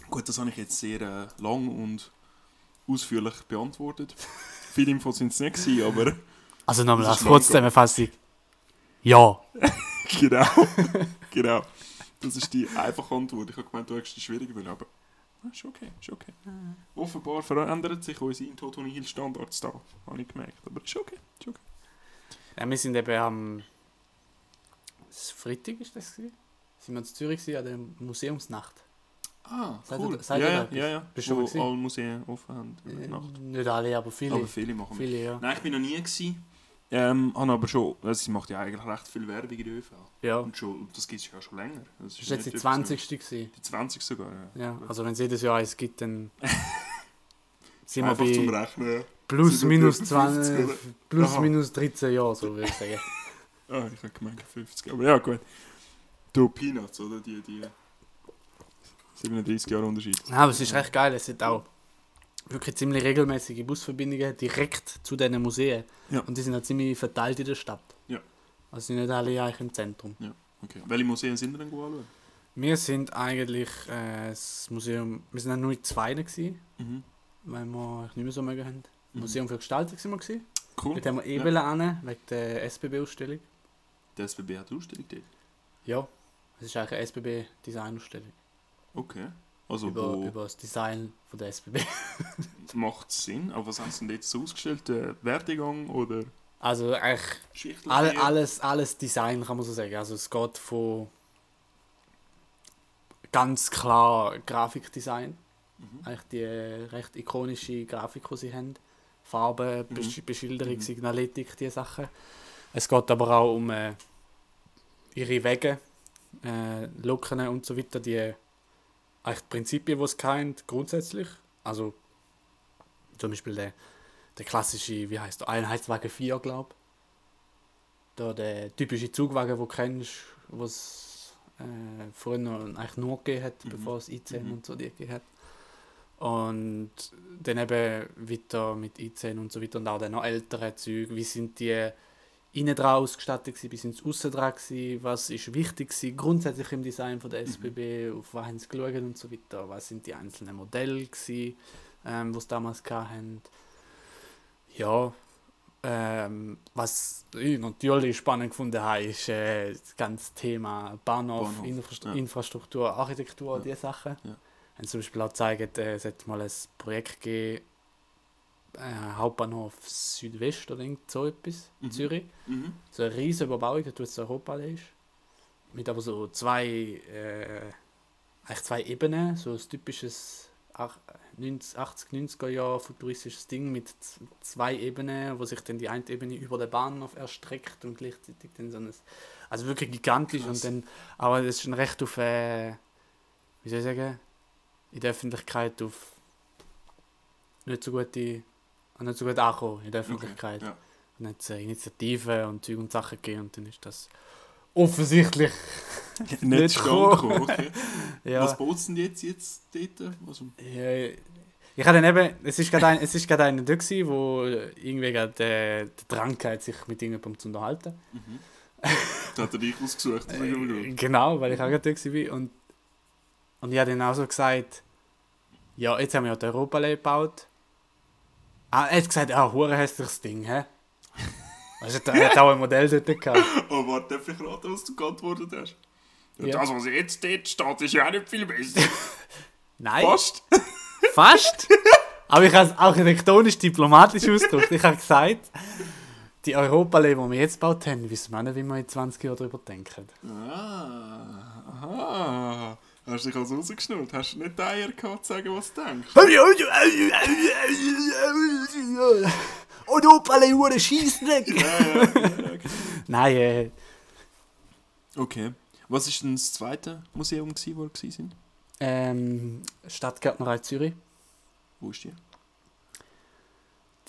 Gut, das habe ich jetzt sehr äh, lang und ausführlich beantwortet. Viele Infos sind es nicht gewesen, aber Also nochmal als Kurzzusammenfassung. Ja. genau, genau. Das ist die einfache Antwort. Ich habe gemeint, du hättest die schwierige aber ah, ist okay, ist okay. Offenbar verändert sich unsere Intotonil-Standards da, habe ich gemerkt. Aber ist okay, ist okay. ja. Wir sind eben am... Das Freitag ist das gewesen? Sind wir in Zürich an der Museumsnacht. Ah, Seid cool. ihr- seid ja, ja, ja, ja. Bist Wo alle Museen offen haben über Äh, Nacht. Nicht alle, aber viele. Aber viele machen viele, ja. Nein, ich bin noch nie gewesen. Ähm, habe aber schon, also sie macht ja eigentlich recht viel Werbung in der ÖV. Ja. Und schon, das gibt es ja schon länger. Das Das war jetzt die etwas 20. gewesen. Neues. Die 20 sogar, ja. Ja, also wenn es jedes Jahr eins gibt, dann sind wir Einfach zum bei Rechnen. plus sind wir minus, bei 20, 50, oder? plus Aha. minus 13 Jahre, so würde ich sagen. Ah, ich habe gemeint 50. Aber ja, gut. Du Peanuts, oder? Die, die 37 Jahre Unterschied. Ja, aber es ist recht geil. Es sind auch wirklich ziemlich regelmäßige Busverbindungen direkt zu diesen Museen. Ja. Und die sind auch ziemlich verteilt in der Stadt. Ja. Also sind nicht alle eigentlich im Zentrum. Okay. Welche Museen sind wir denn anschauen? Wir sind eigentlich äh, das Museum, wir sind auch nur in zwei gewesen, Mhm. weil wir nicht mehr so mögen haben. Mhm. Museum für Gestaltung sind wir gewesen. Cool. Dort haben wir eh Ja. hin, wegen der SBB-Ausstellung. Der SBB hat eine Ausstellung dort. Ja, es ist eigentlich eine SBB-Design-Ausstellung. Okay. Also, über, wo über das Design von der SBB. macht Sinn? Aber was haben sie denn jetzt so ausgestellt? Der Werdegang oder Also eigentlich all, alles, alles Design kann man so sagen. Also es geht von ganz klar Grafikdesign. Mhm. Eigentlich die recht ikonische Grafik, die sie haben. Farben, Mhm. Besch Beschilderung, Mhm. Signaletik, diese Sachen. Es geht aber auch um äh, ihre Wege, äh, Locken und so weiter, die eigentlich die Prinzipien, die es haben, grundsätzlich. Also zum Beispiel der, der klassische, wie heißt der, Einheitswagen 4, glaube ich. Der typische Zugwagen, den du kennst, was äh, früher noch eigentlich nur gegeben hat, Mhm. bevor es i10 Mhm. und so die gegeben hat. Und dann eben weiter mit i10 und so weiter und auch dann noch ältere Züge. Wie sind die innen dran ausgestattet gewesen, wie sind sie außen dran gewesen, was ist wichtig gewesen, grundsätzlich im Design von der SBB, auf was haben sie geschaut und so weiter, was sind die einzelnen Modelle gewesen, ähm, die sie damals hatten. Ja, ähm, was ich natürlich spannend gefunden habe, ist äh, das ganze Thema Bahnhof, Bahnhof, Infrast ja. Infrastruktur, Architektur, Ja. diese Sachen. Ja. Haben zum Beispiel auch gezeigt, äh, es hat mal ein Projekt gegeben, äh, Hauptbahnhof Südwest oder irgend so etwas, Mhm. Zürich. Mhm. So eine riesige Überbauung, da das Europaallee ist. Mit aber so zwei, äh, eigentlich zwei Ebenen, so ein typisches ach- 90, 80, 90er Jahre futuristisches Ding mit zwei Ebenen, wo sich dann die eine Ebene über den Bahnhof erstreckt und gleichzeitig dann so ein, also wirklich gigantisch Krass. und dann, aber das ist schon recht auf, äh, wie soll ich sagen, in der Öffentlichkeit auf nicht so gute, nicht so gut angekommen in der Öffentlichkeit. ja. Und dann hat es Initiativen und Zeug und Sachen gegeben und dann ist das offensichtlich, Nicht Nicht gekommen. okay. ja. Was boten die jetzt, jetzt dort? Also, Ja, ich hatte dann eben, es ist gerade ein, es ist gerade einer da gewesen, wo irgendwie gerade äh, der Drang hatte, sich mit irgendjemandem zu unterhalten. mhm. da hat er dich ausgesucht. habe Äh, genau, weil ich auch gerade da bin. Und, und ich habe dann auch so gesagt, ja, jetzt haben wir ja die Europallee gebaut. Ah, er hat gesagt, ah, hure hässliches Ding, hä? Du, er hat auch ein Modell dort gehabt. Oh, warte, darf ich raten, was du geantwortet hast? Ja. Ja. Das, was jetzt dort steht, ist ja auch nicht viel besser. Nein, Fast. fast. Aber ich habe es architektonisch diplomatisch ausgedrückt. Ich habe gesagt, die Europallee, die wir jetzt gebaut haben, wissen wir nicht, wie wir in 20 Jahren darüber denken. Ah, aha. Hast du dich also rausgeschnurrt? Hast du nicht die Eier gehabt, zu sagen, was du denkst? Europallee, hure Scheissdreck! ja, ja, ja, okay. Nein, äh, okay. Was war denn das zweite Museum, gewesen, wo wir waren? ähm, Stadtgärtnerei Zürich. Wo ist die?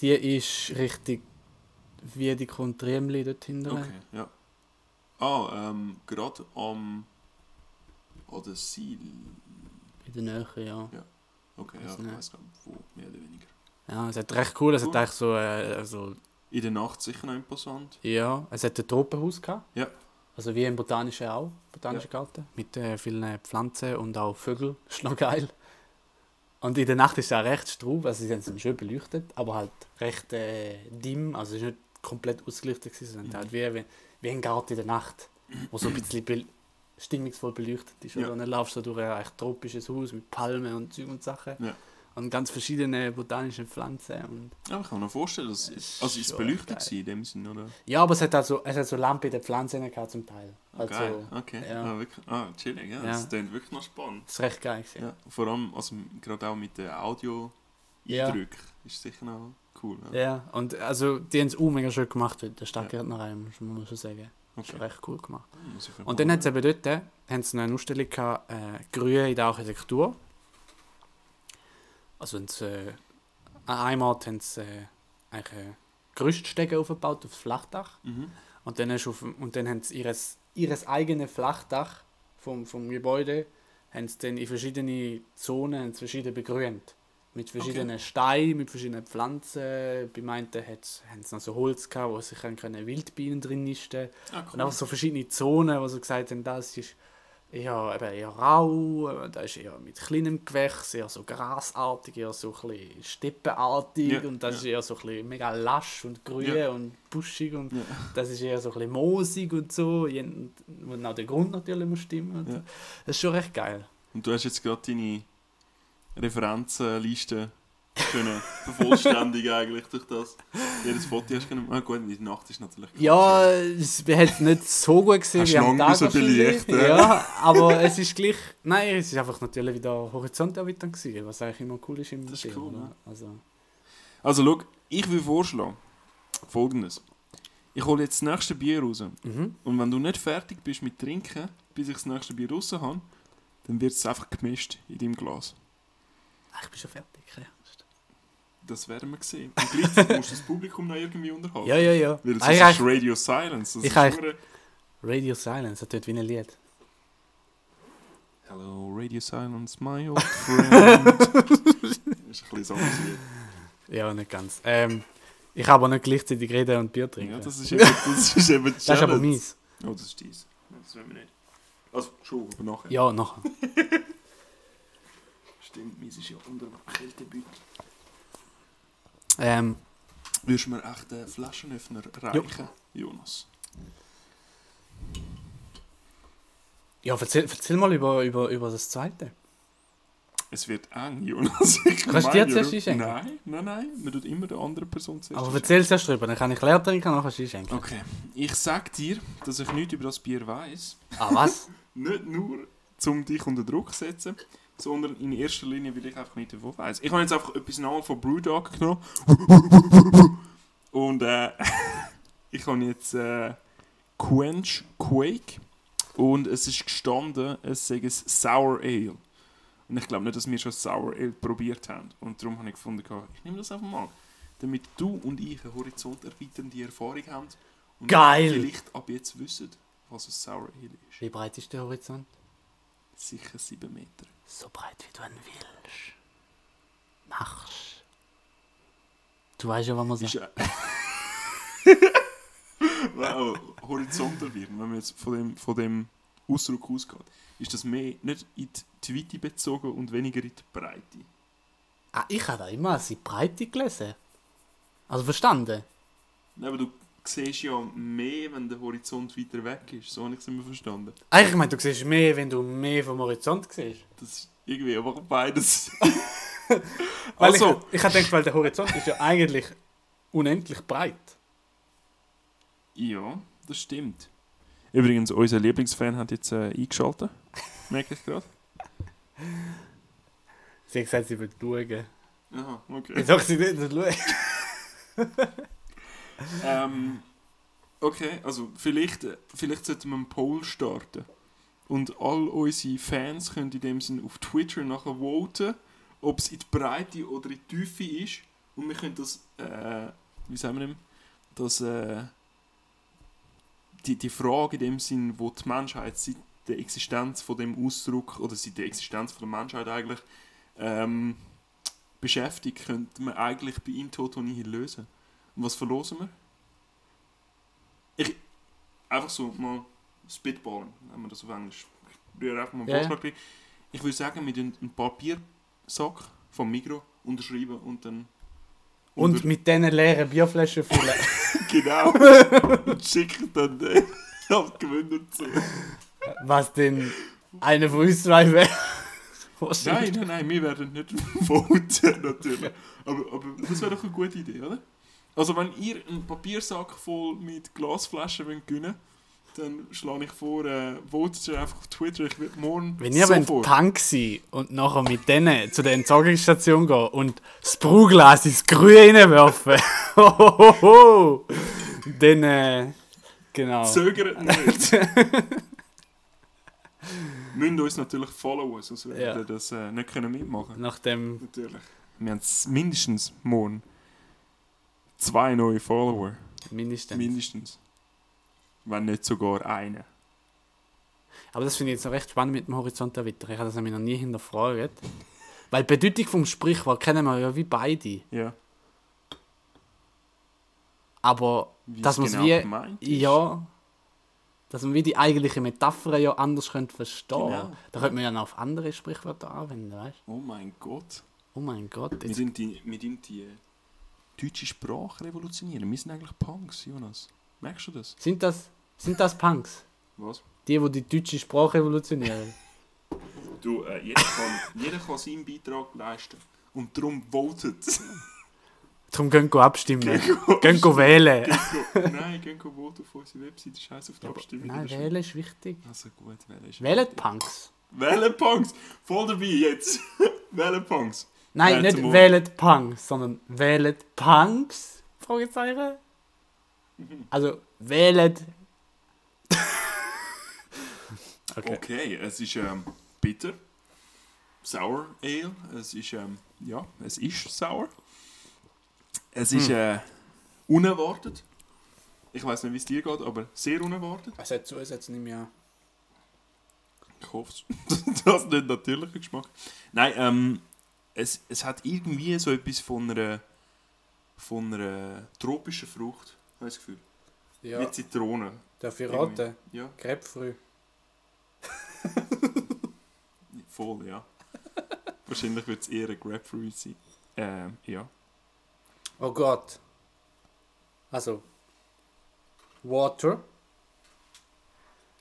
Die ist richtig wie die Kontriemli dort hinten. Okay, ja. Ah, ähm, gerade am... An der Sil... in der Nähe, ja. Okay, Weiss ja, ich weiß gar nicht, wo, mehr oder weniger. Ja, es hat recht cool, es hat Cool. eigentlich so, äh, also, In der Nacht sicher noch imposant. ja, es hat ein Tropenhaus gehabt. Ja. Also wie im Botanischen auch, Botanischen Garten, mit äh, vielen Pflanzen und auch Vögeln, ist noch geil. Und in der Nacht ist es auch recht straub, also sie sind schön beleuchtet, aber halt recht äh, dim, also es ist nicht komplett ausgelichtet gewesen, sondern Mhm. halt wie, wie, wie ein Garten in der Nacht, wo so ein bisschen stimmungsvoll beleuchtet ist. Ja. Und dann laufst du durch ein echt tropisches Haus mit Palmen und Zeug und Sachen. Ja. Und ganz verschiedene botanische Pflanzen. Und Ja, ich kann mir vorstellen, dass Ist also ist es beleuchtet gewesen, in dem Sinne, oder? ja, aber es hat also, es hat so Lampen in den Pflanzen gehabt zum Teil. Ah, Also, geil, okay. ja. Ah, wirklich? ah, chillig, ja. Ja. Das klingt wirklich noch spannend. Das ist recht geil. gewesen. Ja, vor allem, also gerade auch mit den Ja. Audio-Eindrücken ist sicher noch cool. Ja. Ja, und also die haben es auch mega schön gemacht, der Stadtgärtnerei, muss muss man schon sagen. Das ist Okay. recht cool gemacht. Und dann hat es eben dort äh, haben sie eine Ausstellung gehabt, äh, Grün in der Architektur. Also haben sie, äh, an einem Ort haben sie äh, eigentlich äh, Gerüststege aufgebaut aufs Flachdach. Mhm. Und dann, ist auf, und dann haben sie ihres, ihres eigenes Flachdach vom, vom Gebäude haben sie dann in verschiedene Zonen haben sie verschieden begrünt. Mit verschiedenen Steinen, mit verschiedenen Pflanzen. Bei manchen haben sie noch so Holz gehabt, wo sich können Wildbienen drin nisten Ah, Und cool. einfach so verschiedene Zonen, wo sie gesagt haben, das ist eher, eben eher rau, äh, das ist eher mit kleinem Gewächs, eher so grasartig, eher so ein steppenartig Ja, und das ja. ist eher so ein mega lasch und grün Ja. und buschig und das ist eher so ein bisschen moosig und so, und auch der Grund natürlich muss stimmen. Und. Das ist schon recht geil. Und du hast jetzt gerade deine Referenzliste können vervollständigen eigentlich durch das. Jedes Foto hast du können. Ah gut, in der Nacht ist natürlich. Ja, es es nicht so gut gesehen wie am Tag belichten. Ja, aber es ist gleich... Nein, es ist einfach natürlich wieder Horizont erweitern gewesen, was eigentlich immer cool ist im Das ist Museum, cool, ja. Also, Also schau, ich will vorschlagen folgendes. Ich hole jetzt das nächste Bier raus. mhm. Und wenn du nicht fertig bist mit Trinken, bis ich das nächste Bier raus habe, dann wird es einfach gemischt in deinem Glas. Ah, ich bin schon fertig. Ja, Das werden wir sehen. Und gleichzeitig musst du das Publikum noch irgendwie unterhalten. ja, ja. ja. Weil das Eigentlich- ist Radio Silence. Das Ich ist Radio Silence, das tut wie ein Lied. Hello, Radio Silence, my old friend. das ist ein bisschen so. Ja, nicht ganz. Ähm, ich habe aber nicht gleichzeitig reden und Bier trinken. Ja, das ist eben, das ist eben Das ist aber meins. Oh, das ist dies. Das wollen wir nicht. Also, schon, aber nachher. Ja, nachher. Stimmt, meins ist ja unter dem Kältebüttel. Ähm, Würdest du mir echt einen Flaschenöffner reichen, Jonas? ja, erzähl, erzähl mal über, über, über das zweite. Es wird eng, Jonas. Ich Kannst du dir zuerst einschenken? Nein, nein, nein. Man tut immer der anderen Person zuerst Aber einschenken. erzähl es erst drüber, dann kann ich leer trinken und nachher schenken. Okay, ich sag dir, dass ich nichts über das Bier weiß. Ah, was? Nicht nur, um dich unter Druck zu setzen, sondern in erster Linie, weil ich einfach nicht davon weiß. Ich habe jetzt einfach etwas Namen von Brewdog genommen. Und äh, ich habe jetzt äh, Quench Quake. Und es ist gestanden, es sei ein Sour Ale. Und ich glaube nicht, dass wir schon Sour Ale probiert haben. Und darum habe ich gefunden, ich nehme das einfach mal. Damit du und ich eine horizonterweiternde Erfahrung haben. Und Geil! vielleicht ab jetzt wissen, was ein Sour Ale ist. Wie breit ist der Horizont? Sicher 7 Meter. So breit wie du ihn willst. Machst. Du weißt ja, was man sagt. wow, horizontal werden, wenn man jetzt von dem, von dem Ausdruck ausgeht, ist das mehr nicht in die Weite bezogen und weniger in die Breite. Ah, ich habe da immer als die Breite gelesen. Also verstanden. Nein, aber du siehst ja mehr, wenn der Horizont weiter weg ist. So habe ich es immer verstanden. Eigentlich meine, du siehst mehr, wenn du mehr vom Horizont siehst. Das ist irgendwie aber beides. Weil also, ich, ich habe gedacht, weil der Horizont ist ja eigentlich unendlich breit. ja, das stimmt. Übrigens, unser Lieblingsfan hat jetzt äh, eingeschaltet. Merke ich gerade. Sie hat gesagt, sie will schauen. Aha, okay. Ich sag sie nicht, nicht schauen. Ähm, okay, also vielleicht, vielleicht sollten wir einen Poll starten. Und all unsere Fans können in dem Sinn auf Twitter nachher voten, ob es in die Breite oder in die Tiefe ist. Und wir können das, äh, wie sagen wir das, äh, die, die Frage in dem Sinn, wo die Menschheit seit der Existenz von dem Ausdruck oder seit der Existenz von der Menschheit eigentlich ähm, beschäftigt, könnte man eigentlich bei In Toto Nihil lösen. Was verlosen wir? Ich, einfach so mal spitballen, wenn man das auf Englisch. Ich rühre einfach mal einen ja. Vorschlag rein. Ich würde sagen, wir tun einen Papiersack vom Migro unterschreiben und dann Und mit diesen leeren Bierflaschen füllen. genau und schicken dann die Gewinner zu. Was denn einer von uns zwei wäre. Nein, nein, nein, wir werden nicht voten, natürlich. Aber, aber das wäre doch eine gute Idee, oder? Also wenn ihr einen Papiersack voll mit Glasflaschen wollt gewinnen dann schlage ich vor, äh, votet ihr einfach auf Twitter. Ich werde morgen Wenn ihr sofort... Tank sein und nachher mit denen zu der Entsorgungsstation gehen und das Bruglas ins Grün reinwerfen, dann, äh, genau. Zögert nicht. Müsst uns natürlich followen, sonst werden Ja. wir das äh, nicht können mitmachen Nach dem, Natürlich. Wir haben s- mindestens morgen zwei neue Follower. mindestens. Mindestens. Wenn nicht sogar einen. Aber das finde ich jetzt noch recht spannend mit dem Horizont erweitern. Ich habe das nämlich noch nie hinterfragt. Weil die Bedeutung vom Sprichwort kennen wir ja wie beide. Ja. Aber Wie dass man genau wie. Ja. Dass man wie die eigentliche Metapher ja anders könnte verstehen Genau. Da könnte man ja noch auf andere Sprichwörter anwenden, weißt du? Oh mein Gott. Oh mein Gott. Wir sind die, wir sind die deutsche Sprache revolutionieren. Wir sind eigentlich Punks, Jonas. Merkst du das? sind, das, sind das Punks? Was? Die, die die deutsche Sprache revolutionieren? Du, äh, jeder, kann, jeder kann seinen Beitrag leisten. Und darum votet. Darum gehen wir abstimmen. Gehen Gehen wir wählen. Go- Nein, gehen go voten auf unsere Webseite. Scheiß auf die Abstimmung. Nein, wählen ist wichtig. Also gut, wählen ist Wählen. Punks. Wählen Punks! Voll dabei jetzt! wählen Punks! Nein, nicht wählen Punks, sondern wählen Punks? Fragezeichen. Also wählen. okay. Okay, es ist ähm, bitter. Sour Ale. Es ist, ähm, ja, es ist sour. Es ist äh, unerwartet. Ich weiß nicht, wie es dir geht, aber sehr unerwartet. Es hat Zusätze nicht mehr. Ich hoffe es. das ist nicht natürlicher Geschmack. Nein, ähm, es, es hat irgendwie so etwas von einer, von einer tropischen Frucht, habe ich das Gefühl. Ja, Mit Zitrone. darf ich raten? Ja, Grapefruit. voll, ja. Wahrscheinlich wird es eher ein Grapefruit sein. Ähm, ja. Oh Gott. Also. Water.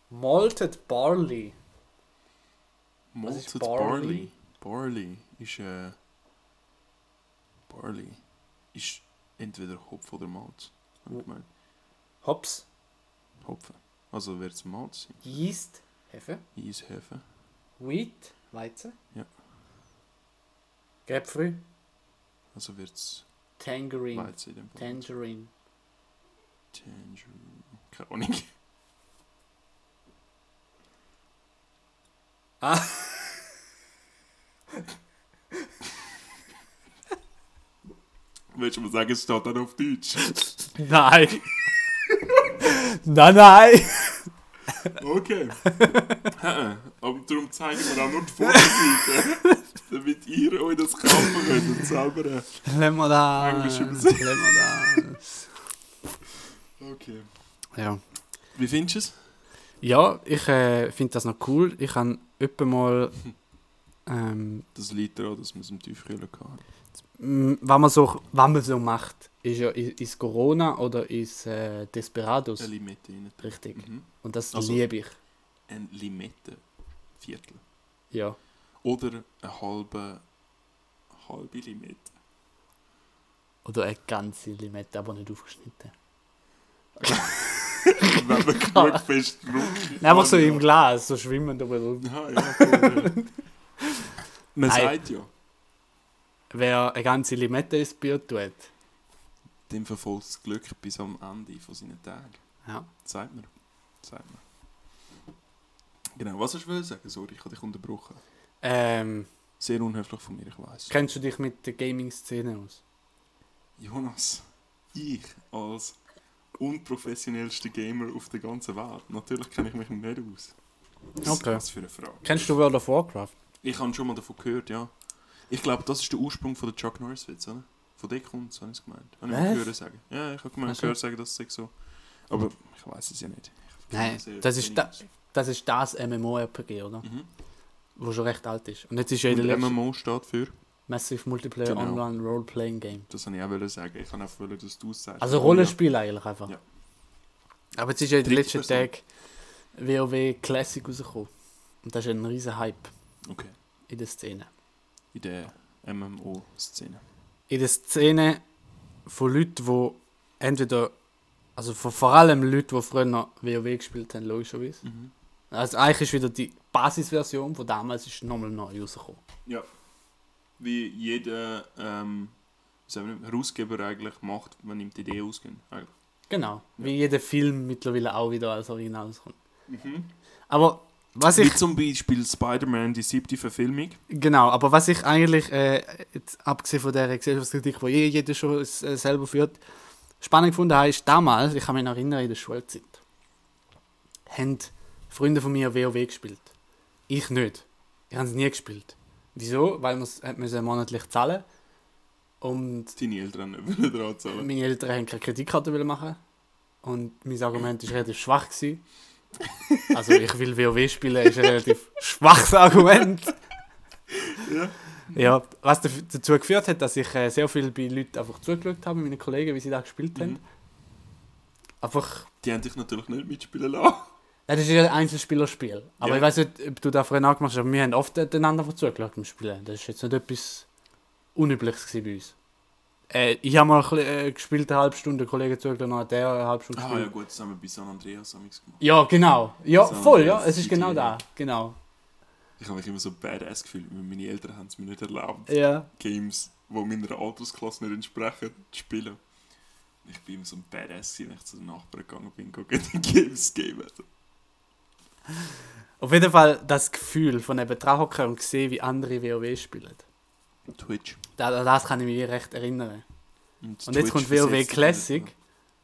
Malted Barley. Malted Barley? Barley. Barley ist äh, Barley ist entweder Hopf oder Malz. ich gemeint. Hops. Hopfen. Also wird es Malz sein. Yeast. Hefe. Eishefe. Wheat. Weizen. Ja. Grapefruit. Also wird es Tangerine. Weizen in dem Fall. Tangerine. Tangerine. Keine Ahnung. Ah. Willst du mal sagen, es steht dann auf Deutsch? Nein. nein, nein. Okay. Aber darum zeigen wir auch nur die Vorderseite. damit ihr euch das kaufen könnt und selber. Lassen wir das. Englisch übersetzen. das. Okay. Ja. Wie findest du es? Ja, ich äh, finde das noch cool. Ich habe öppe mal, ähm, Das liegt daran, dass wir im Tiefkühler hatten. M, was man so, was man so macht, ist ja ist Corona oder ist äh, Desperados. Eine Limette rein. Richtig. Mhm. Und das Also- liebe ich. Ein Limette-Viertel. Ja. Oder eine halbe, halbe Limette. Oder eine ganze Limette, aber nicht aufgeschnitten. Wenn man genug fest Nein, einfach so im Glas, so schwimmend aber rum. Ja, ja, ja. Man Nein. sagt ja, Wer eine ganze Limette ins Bier tut. dem verfolgt das Glück bis am Ende von seinen Tagen. Ja. Sagt man. Sagt man. Genau, was hast du sagen? Sorry, ich habe dich unterbrochen. Ähm, Sehr unhöflich von mir, ich weiß. kennst du dich mit der Gaming-Szene aus? Jonas, ich als unprofessionellster Gamer auf der ganzen Welt, natürlich kenne ich mich nicht aus. Okay. Was für eine Frage. Kennst du World of Warcraft? Ich habe schon mal davon gehört, ja. Ich glaube, das ist der Ursprung von der Chuck Norris-Witz, oder? Von der kommt es, habe ich es gemeint. Habe ich gehört sagen. Ja, ich habe gemeint, Ach so. gehört sagen, dass es sei so. Aber ich weiß es ja nicht. Ich Nein, das ist, da, das ist das MMORPG, oder? Mhm. Wo schon recht alt ist. Und jetzt ist ja der MMO steht für, Massive Multiplayer Genau. Online Role-Playing Game. das wollte ich auch sagen. Ich kann auch wollen, dass du es sagst. Also Oh, Rollenspiel eigentlich einfach. Ja. Aber jetzt ist ja in den letzten Tagen WoW Classic rausgekommen. Und das ist ein riesen Hype Ja. Okay, in der Szene. In der MMO-Szene. In der Szene von Leuten, die entweder, also von vor allem Leuten, die früher noch WoW gespielt haben, logischerweise. Mhm. Also eigentlich ist wieder die Basisversion von damals ist nochmal neu rausgekommen. Ja. Wie jeder ähm, Herausgeber eigentlich macht, wenn ihm die Idee ausgeht. Eigentlich. Genau. Wie jeder Film mittlerweile auch wieder als Original rauskommt. Mhm. Aber was Wie ich zum Beispiel Spider-Man, die siebte Verfilmung. Genau, aber was ich eigentlich, äh, jetzt, abgesehen von der Gesellschaftskritik, die eh jeder schon äh, selber führt, spannend gefunden habe, ist damals, ich kann mich noch erinnern, in der Schulzeit, haben Freunde von mir WoW gespielt. Ich nicht. Ich habe es nie gespielt. Wieso? Weil man es monatlich zahlen und Deine Eltern wollen dran zahlen. meine Eltern haben keine Kreditkarte machen und mein Argument war relativ schwach. Gewesen. Also ich will WoW spielen, ist ein relativ schwaches Argument. Ja. Ja, was dazu geführt hat, dass ich äh, sehr viel bei Leuten einfach zugeschaut habe, meine Kollegen, wie sie da gespielt haben. Mhm. Einfach, Die haben dich natürlich nicht mitspielen lassen. das ist ja ein Einzelspielerspiel. Aber Ja. ich weiß nicht, ob du da vorhin auch gemacht hast, aber wir haben oft einander zugeschaut beim Spielen. Das ist jetzt nicht etwas Unübliches bei uns. Äh, ich habe mal ein äh, gespielt, eine halbe Stunde, der Kollege dann hat der eine halbe Stunde Ah gespielt. ja gut, das haben wir bei San Andreas gemacht. Ja, genau. Ja, So, voll, ja. das Es ist genau da. Genau. Ich habe mich immer so badass gefühlt, weil meine Eltern haben es mir nicht erlaubt, Ja. Games, die meiner Altersklasse nicht entsprechen, zu spielen. Ich bin immer so ein Badass, wenn ich zu den Nachbarn gegangen bin, gegen die Games geben. Auf jeden Fall das Gefühl von eben dran hocken und sehen, wie andere WoW spielen. Twitch. Da, da- das kann ich mich recht erinnern. Und jetzt Twitch kommt WoW Classic.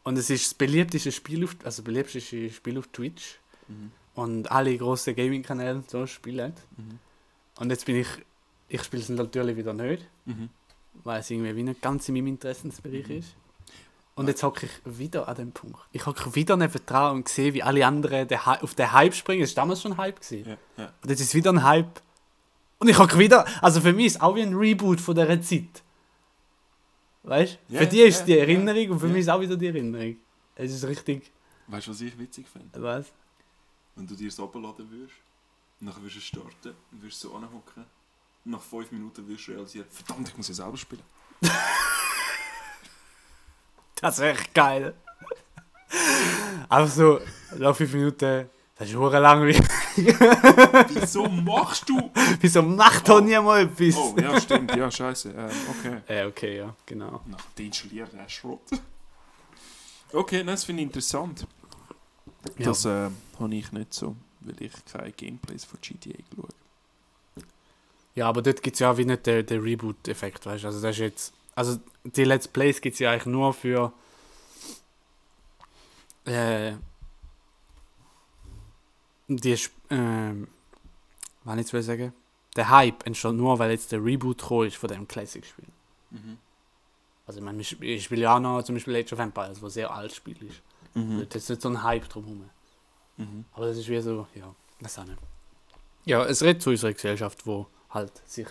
Und es ist das beliebteste Spiel auf, also beliebteste Spiel auf Twitch. Mhm. Und alle grossen Gaming-Kanäle so spielen. Mhm. Und jetzt bin ich, ich spiele es natürlich wieder nicht, Mhm. weil es irgendwie wie nicht ganz in meinem Interessensbereich Mhm. ist. Und jetzt hocke ich wieder an dem Punkt. Ich hocke wieder neben dran und sehe, wie alle anderen auf den Hype springen. Es war damals schon ein Hype. Gewesen. Ja, ja. Und jetzt ist wieder ein Hype. Und ich hocke wieder, also für mich ist es auch wie ein Reboot von dieser Zeit. Weißt du? Ja, für die ist es die. Erinnerung und für mich ist es auch wieder die Erinnerung. Es ist richtig. Weißt du, was ich witzig finde? Was? Wenn du dir das abladen würdest, und dann würdest du es starten und würdest so anhocken, und nach 5 Minuten wirst du realisieren, verdammt, ich muss ja selber spielen. Das wäre echt geil. Einfach so, nach fünf Minuten, das ist hure langweilig. Wieso machst du? Wieso macht doch niemand etwas? Oh, ja, stimmt, ja, scheiße. Ähm, okay. Äh, okay, ja, genau. Nach deinstallieren, der Schrott. Okay, nein, das finde ich interessant. Ja. Das äh, habe ich nicht so, weil ich keine Gameplays von GTA schaue. Ja, aber dort gibt es ja auch wie nicht den, den Reboot-Effekt, weißt du? Also, das ist jetzt. Also, die Let's Plays gibt es ja eigentlich nur für. Äh. Die. Sp- Ähm. Was ich jetzt sagen? Der Hype entsteht nur, weil jetzt der Reboot gekommen ist von dem Classic-Spiel. Mhm. Also, ich meine, ich ich spiele ja auch noch zum Beispiel Age of Empires, was sehr alt Spiel ist. Mhm. Das ist nicht so ein Hype drumherum. Mhm. Aber das ist wie so, ja, das auch nicht. Ja, es redet zu unserer Gesellschaft, wo halt sich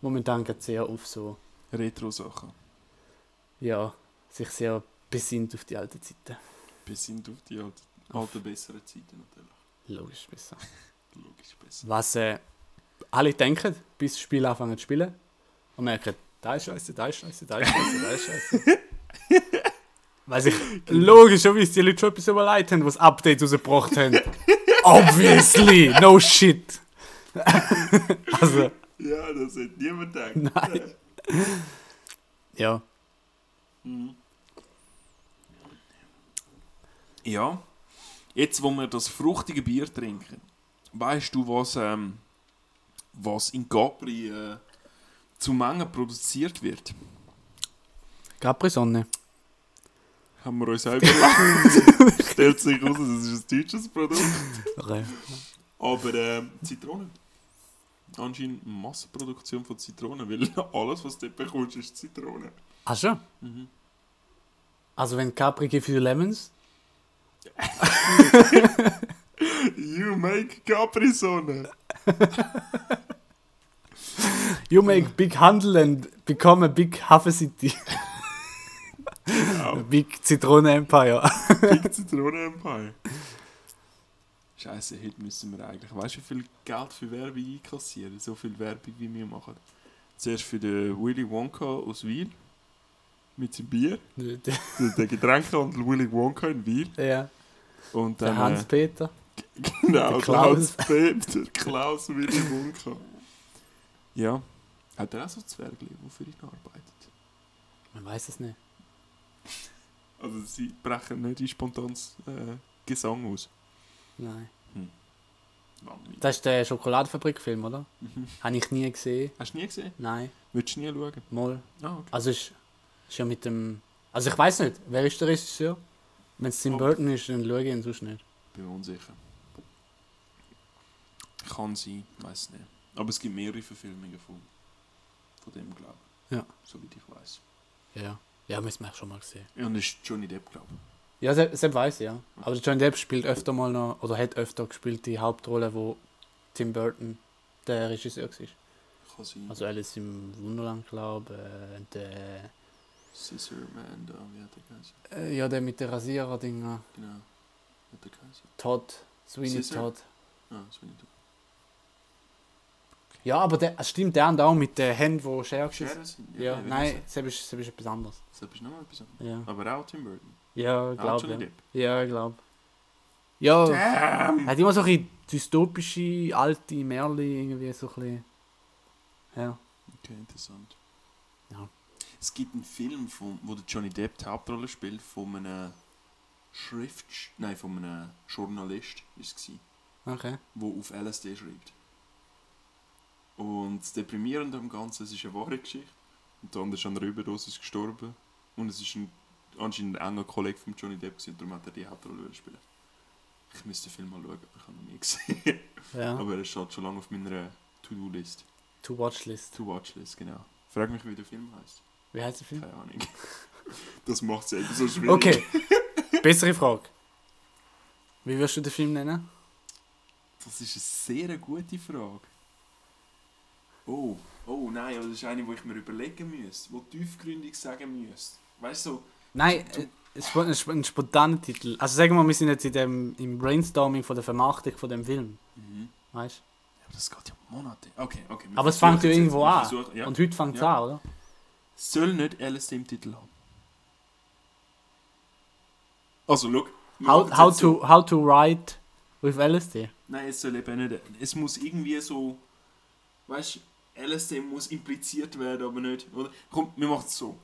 momentan gerade sehr auf so, Retro-Sachen. ja, sich sehr besinnt auf die alten Zeiten. Sind auf die alten, alten besseren Zeiten natürlich. Logisch besser. Logisch besser. Was äh, alle denken, bis das Spiel anfangen zu spielen und merken, da ist scheiße, da ist scheiße, da ist scheiße, da ist scheiße. Weil sich logischerweise die Leute schon etwas überlegt haben, was Updates rausgebracht haben. Obviously, no shit. also, Ja, das hat niemand gedacht. nein. Ja. Ja, jetzt wo wir das fruchtige Bier trinken, weißt du, was, ähm, was in Capri äh, zu Mengen produziert wird? Capri-Sonne. Haben wir uns überlegt. Stellt sich raus, das ist ein deutsches Produkt. Okay. Aber ähm, Zitronen. Anscheinend Massenproduktion von Zitronen, weil alles, was du dort bekommst, ist Zitrone. Ach schon? Mhm. Also wenn Capri give you lemons? You make Capri-Sonne. You make big handle and become a big Hafen City. Genau. big Zitrone Empire. Big Zitrone Empire. Scheiße, heute müssen wir eigentlich. Weißt du, wie viel Geld für Werbung einkassieren? So viel Werbung, wie wir machen. Zuerst für den Willy Wonka aus Wiel. Mit seinem Bier. Der, der Getränkehandel Willy Wonka in Wiel. ja, Und der dann. Hans-Peter. äh, genau, der der Klaus. Der Klaus Willy Wonka. Ja. Hat er auch so Zwerge, die für ihn arbeitet? Man weiß es nicht. Also, sie brechen nicht in spontanes äh, Gesang aus. Nein. Langweilig. Das ist der Schokoladenfabrik-Film, oder? Mhm. Habe ich nie gesehen. Hast du nie gesehen? Nein. Würdest du nie schauen? Mal. Ah, okay. Also ist, ja mit dem. Also ich weiß nicht, wer ist der Regisseur? Wenn es Tim. Burton ist, dann schaue ich ihn sonst nicht. Bin mir unsicher. Kann sein, weiß nicht. Aber es gibt mehrere Verfilmungen von, von dem, glaube ich. Ja. Soweit ich weiß. Ja. Ja, müssen wir schon mal sehen. Ja, und das ist Johnny Depp, glaube ich. Ja, Sepp, Sepp weiß ja. Aber Johnny Depp spielt öfter mal noch, oder hat öfter gespielt die Hauptrolle, wo Tim Burton der Regisseur war. Kann sein. Also Alice im Wunderland, glaube ich. Äh, der, Scissor Man, da, wie hat der geheißen? äh, ja, der mit der Rasierer-Dinger. Genau. Wie hat der geheißen? Todd. Sweeney Scissor? Todd. Ah, ich tun. Ja, aber der, es stimmt, der und auch mit den Händen, die Schere geschissen sind? Ja, wie nein, Sepp ist, Sepp ist etwas anderes. Das ist nochmal etwas anderes. Ja, Aber auch Tim Burton. ja glaube Johnny ja. Depp. Ja, ich glaube. Ja, Damn! hat immer so ein dystopische, alte Märchen, irgendwie so ein bisschen. Ja. Okay, interessant. Es gibt einen Film, von, wo der Johnny Depp die Hauptrolle spielt, von einem Schrift... Nein, von einem Journalist, ist es Okay. der auf LSD schreibt. Und das Deprimierende am Ganzen, es ist eine wahre Geschichte. Und der andere ist an einer Überdosis gestorben. Und es ist ein, anscheinend ein enger Kollege von Johnny Depp gewesen, und darum hat er die Hauptrolle spielen. Ich müsste den Film mal schauen, aber ich habe ihn noch nie gesehen. Ja. aber er steht schon lange auf meiner To-Do-List. To-Watch-List. To-Watch-List, genau. Frag mich, wie der Film heißt. Wie heißt der Film? Keine Ahnung. Das macht es eben so schwierig. Okay. Bessere Frage. Wie wirst du den Film nennen? Das ist eine sehr gute Frage. Oh, oh nein, das ist eine, die ich mir überlegen müsste, die tiefgründig sagen müsste. Weißt du, so, Nein, äh, es ist ein, sp- ein spontaner Titel. Also sagen wir, wir sind jetzt in dem, im Brainstorming von der Vermarktung von dem Film. mhm. Weißt ja, aber das geht ja Monate. Okay, okay. Aber es fängt ja irgendwo an. versuchen- Ja. Und heute fängt es Ja. an, oder? Soll nicht LSD im Titel haben. Also, schau. wir How, how, so. to, how to write with LSD. Nein, es soll eben nicht. Es muss irgendwie so. Weißt du, LSD muss impliziert werden, aber nicht. Oder? Komm, wir machen es so.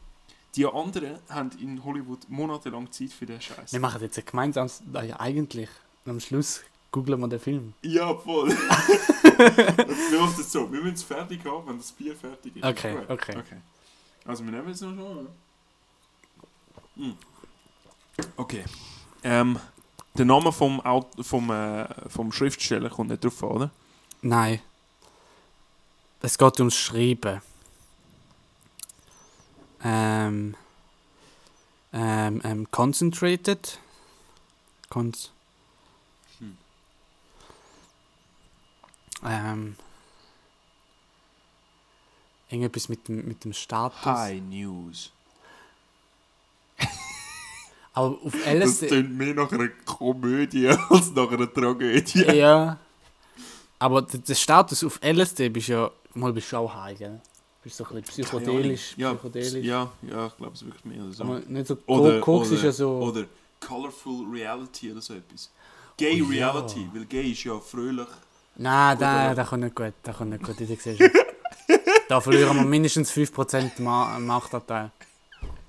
Die anderen haben in Hollywood monatelang Zeit für den Scheiß. Wir machen jetzt ein gemeinsames, weil ja eigentlich am Schluss googeln wir den Film. Ja, voll. wir machen es so. Wir müssen es fertig haben, wenn das Bier fertig ist. Okay, okay. okay. Also, wir nehmen es noch schon. Mm. Okay. Ähm, der Name vom, Aut vom, äh, vom Schriftsteller kommt nicht drauf an, oder? Nein. Es geht ums Schreiben. Ähm. Ähm, ähm, concentrated. Cons. Hm. Ähm. Irgendetwas mit dem, mit dem Status. High News. Aber auf Das LSD. klingt mehr nach einer Komödie als nach einer Tragödie. Ja. Aber der, Status auf LSD bist ja. Mal bist du auch high, gell? Bist so ein bisschen psychedelisch. Ja, psychedelisch. ja, ja, ich glaube es wirklich mehr oder so. Aber nicht so. Oder, Koks oder, ist ja so. oder Colorful Reality oder so etwas. Gay Oh ja. Reality, weil Gay ist ja fröhlich. Nein, nein, das kommt nicht gut. Das kommt nicht gut. Da verlieren wir mindestens 5% Ma Marktanteil.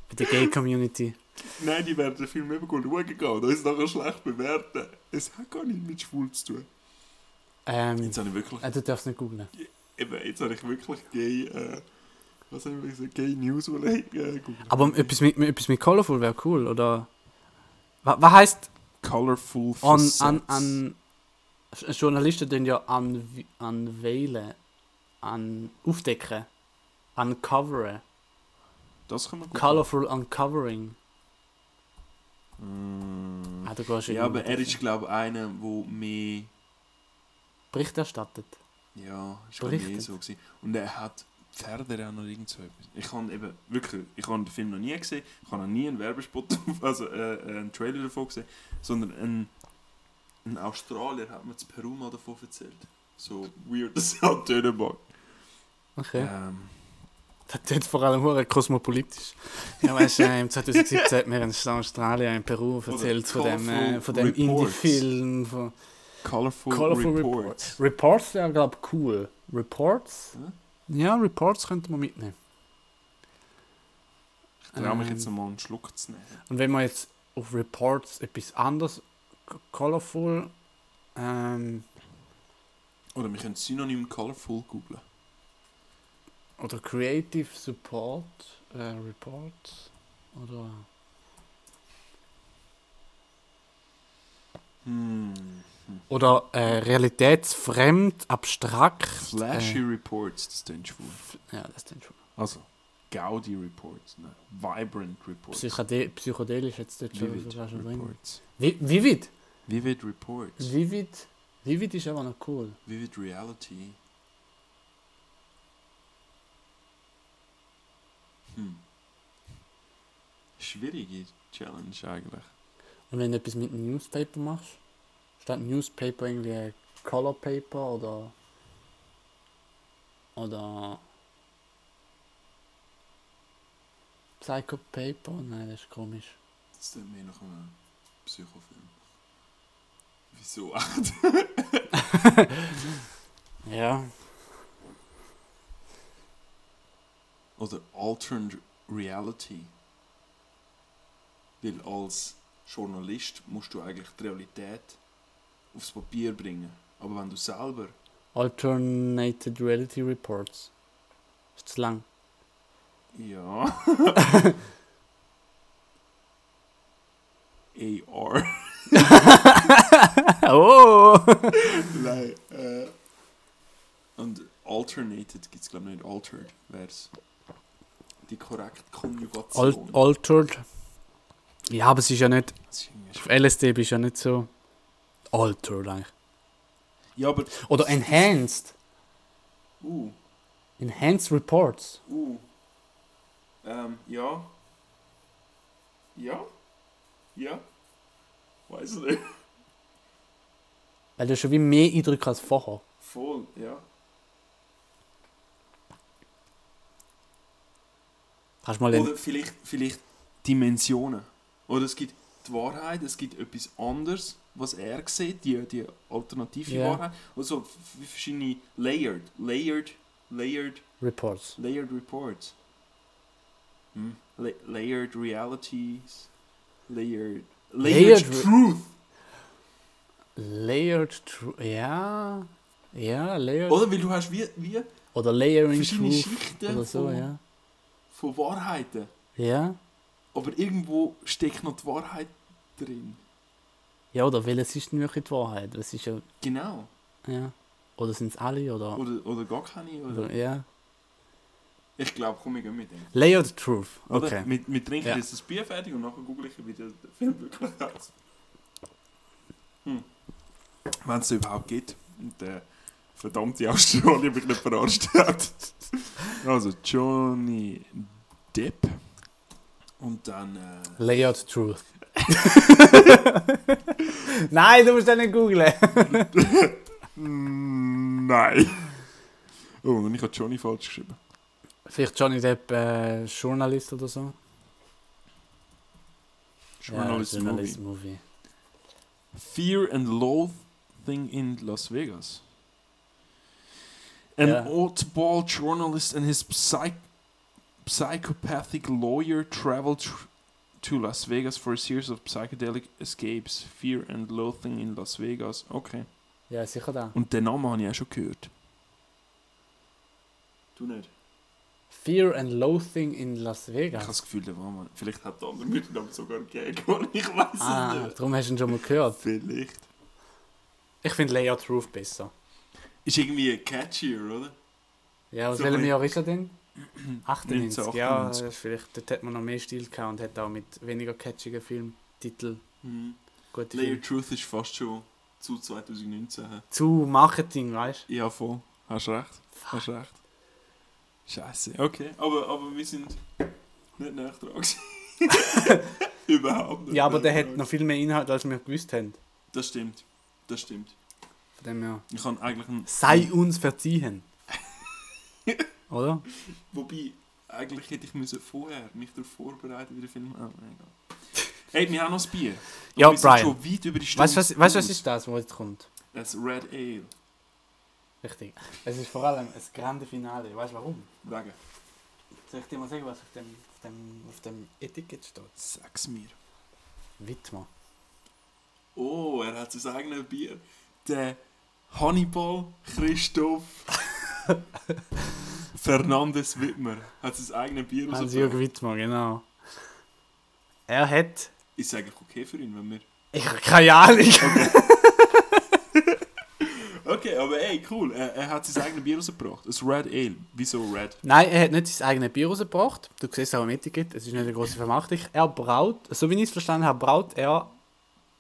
Bei der Gay-Community. Nein, die werden den Film eben gut schauen gehen und uns nachher schlecht bewerten. Es hat gar nichts mit schwul zu tun. Ähm, Jetzt habe ich wirklich, äh, du darfst nicht googlen. eben, jetzt habe ich wirklich Gay, äh, was habe ich gesagt, Gay News äh, googeln. Aber etwas mit, etwas mit Colorful wäre cool, oder? Was, was heißt Colorful Facets. an, an Journalisten tun ja unve- unveilen, an, aufdecken, uncoveren. Das kann man gut Colorful Uncovering. Mm. Ah, Ja, aber er ist, glaube ich, einer, der mehr. Bericht erstattet. Ja, ist Berichtet. so gewesen. Und er hat Pferde auch noch irgend so etwas. Ich habe eben wirklich, ich habe den Film noch nie gesehen, ich habe noch nie einen Werbespot, also äh, einen Trailer davon gesehen, sondern ein, ein Australier hat mir zu Peru mal davon erzählt. So weird, das halt tönen mag. Okay. Ähm, Das tut vor allem hure kosmopolitisch. Ja, weißt du, äh, im 2017 hat mir in Australien, in Peru erzählt von dem, äh, von dem Reports. Indie-Film. Von Colorful, Colorful Reports. Reports wäre, glaube ich, cool. Reports? Hm? Ja, Reports könnte man mitnehmen. Ich traue mich Ähm. jetzt mal einen Schluck zu nehmen. Und wenn man jetzt auf Reports etwas anderes, colorful, ähm, Oder wir können Synonym Colorful googlen. Oder Creative Support äh, Reports, oder Hm. Oder äh, realitätsfremd, abstrakt. Flashy Reports, das wohl. Äh, ja, das ist schon. Also, Gaudi Reports, ne? Vibrant Reports. Psychode psychedelisch jetzt dort schon Vivid schon. Reports. Vi Vivid. Vivid Reports. Vivid. Vivid ist aber noch cool. Vivid Reality. Hm. Schwierige Challenge eigentlich. Und wenn du etwas mit einem Newspaper machst, statt Newspaper irgendwie Color Paper oder oder Psycho Paper? Nein, das ist komisch. Das tut mir nach einem Psychofilm. Wieso? Ja. Oder Alternate Reality. Weil als Journalist musst du eigentlich die Realität aufs Papier bringen. Aber wenn du selber Alternated Reality Reports. Ist zu lang. Ja. AR. oh! Nein. Äh. Und alternated gibt es glaube ich nicht. Altered wäre es. Die korrekte Konjugation. Al altered. Ja, aber es ist ja nicht. Ist Auf. LSD bist du ja nicht so. Altered eigentlich. ja, aber. Oder enhanced. Uh, Enhanced Reports. uh. Ähm, ja. Ja? Ja? Weiß ich nicht. Weil du schon wie mehr Eindrücke als vorher. Voll, ja. Kannst mal. Oder vielleicht, vielleicht Dimensionen. Oder es gibt die Wahrheit, es gibt etwas anderes, was er sieht, die, die alternative Ja. Wahrheit. Also verschiedene layered, layered, layered, Reports. layered reports. Hm? La layered realities, layered, layered, Layered re- truth. Layered Truth. Ja. Ja, Layered. Oder weil du hast wie, wie Oder Layering verschiedene Truth. Schichten Oder so, ja. Von Wahrheiten. Ja. Aber irgendwo steckt noch die Wahrheit drin. Ja, oder welches ist denn wirklich die Wahrheit? Das ist ja. Genau. Ja. Oder sind es alle? Oder. Oder, oder gar keine. Oder? oder ja. Ich glaube, komm, ich gehe mit dem. Layered Truth. Oder? Okay. Wir, wir trinken Ja. jetzt das Bier fertig und nachher google ich, wie der der Film wirklich heißt. Hm. Wenn es überhaupt geht. Und der verdammte Australier mich nicht verarscht hat. Also, Johnny Depp. Und dann. Äh, Layered Truth. Nein, du musst das nicht googlen. nein. Oh, und ich habe Johnny falsch geschrieben. Vielleicht Johnny Depp äh, Journalist oder so. Journalist, ja, Movie. Journalist Movie. Fear and Loathing in Las Vegas. An Yeah. oddball journalist and his psych- psychopathic lawyer traveled tr- to Las Vegas for a series of psychedelic escapes. Fear and Loathing in Las Vegas. Okay. Ja, sicher da. Und den Namen habe ich auch schon gehört. Du nicht? Fear and Loathing in Las Ich habe Vegas. das Gefühl, der war mal. Vielleicht hat der andere mit dem sogar Gag. Ich weiß Ah, es nicht. darum hast du ihn schon mal gehört. Vielleicht. Ich finde Layer Truth besser. Ist irgendwie catchier, oder? Ja, aus So welchem Jahr ist er denn? 98. Ja, 1998. das ist vielleicht, dort hat man noch mehr Stil gehabt und hat auch mit weniger catchigen Filmtitel Mhm. gute Layer Filme. Truth ist fast schon zu 2019. hä? Zu Marketing, weißt Ja, voll. Hast recht. Hast recht. Scheiße. Okay, aber, aber wir sind nicht näher dran. Überhaupt du? nicht. Ja, aber der hat noch viel mehr Inhalt, als wir gewusst haben. Das stimmt. Das stimmt. Von dem her. Ich kann eigentlich einen. Sei uns verziehen. Oder? Wobei, eigentlich hätte ich müssen vorher mich darauf vorbereiten, wie der Film. Ah, egal. Hey, wir haben noch das Bier. Und Ja, wir sind Brian. schon weit über die Stunde. Weißt du, was, weißt, was ist das, was jetzt kommt? Das Red Ale. Richtig. Es ist vor allem ein grande Finale. Weißt du warum? Wegen. Soll ich dir mal sagen, was auf dem, auf dem, auf dem Etikett steht? Sag's mir. Wittmer. Oh, er hat sein eigenes Bier. Der Hannibal Christoph Fernandes Wittmer hat sein eigenes Bier Hans-Jürg rausgebracht. Wittmer, genau. Er hat... Ist eigentlich okay für ihn, wenn wir... Ich habe keine Ahnung. Okay, aber ey, cool. Er, er hat sein eigenes Bier rausgebracht. Ein Red Ale. Wieso Red? Nein, er hat nicht sein eigenes Bier rausgebracht. Du siehst auch im Etikett, es ist nicht eine große Vermarktung. Er braut, so wie ich es verstanden habe, braut er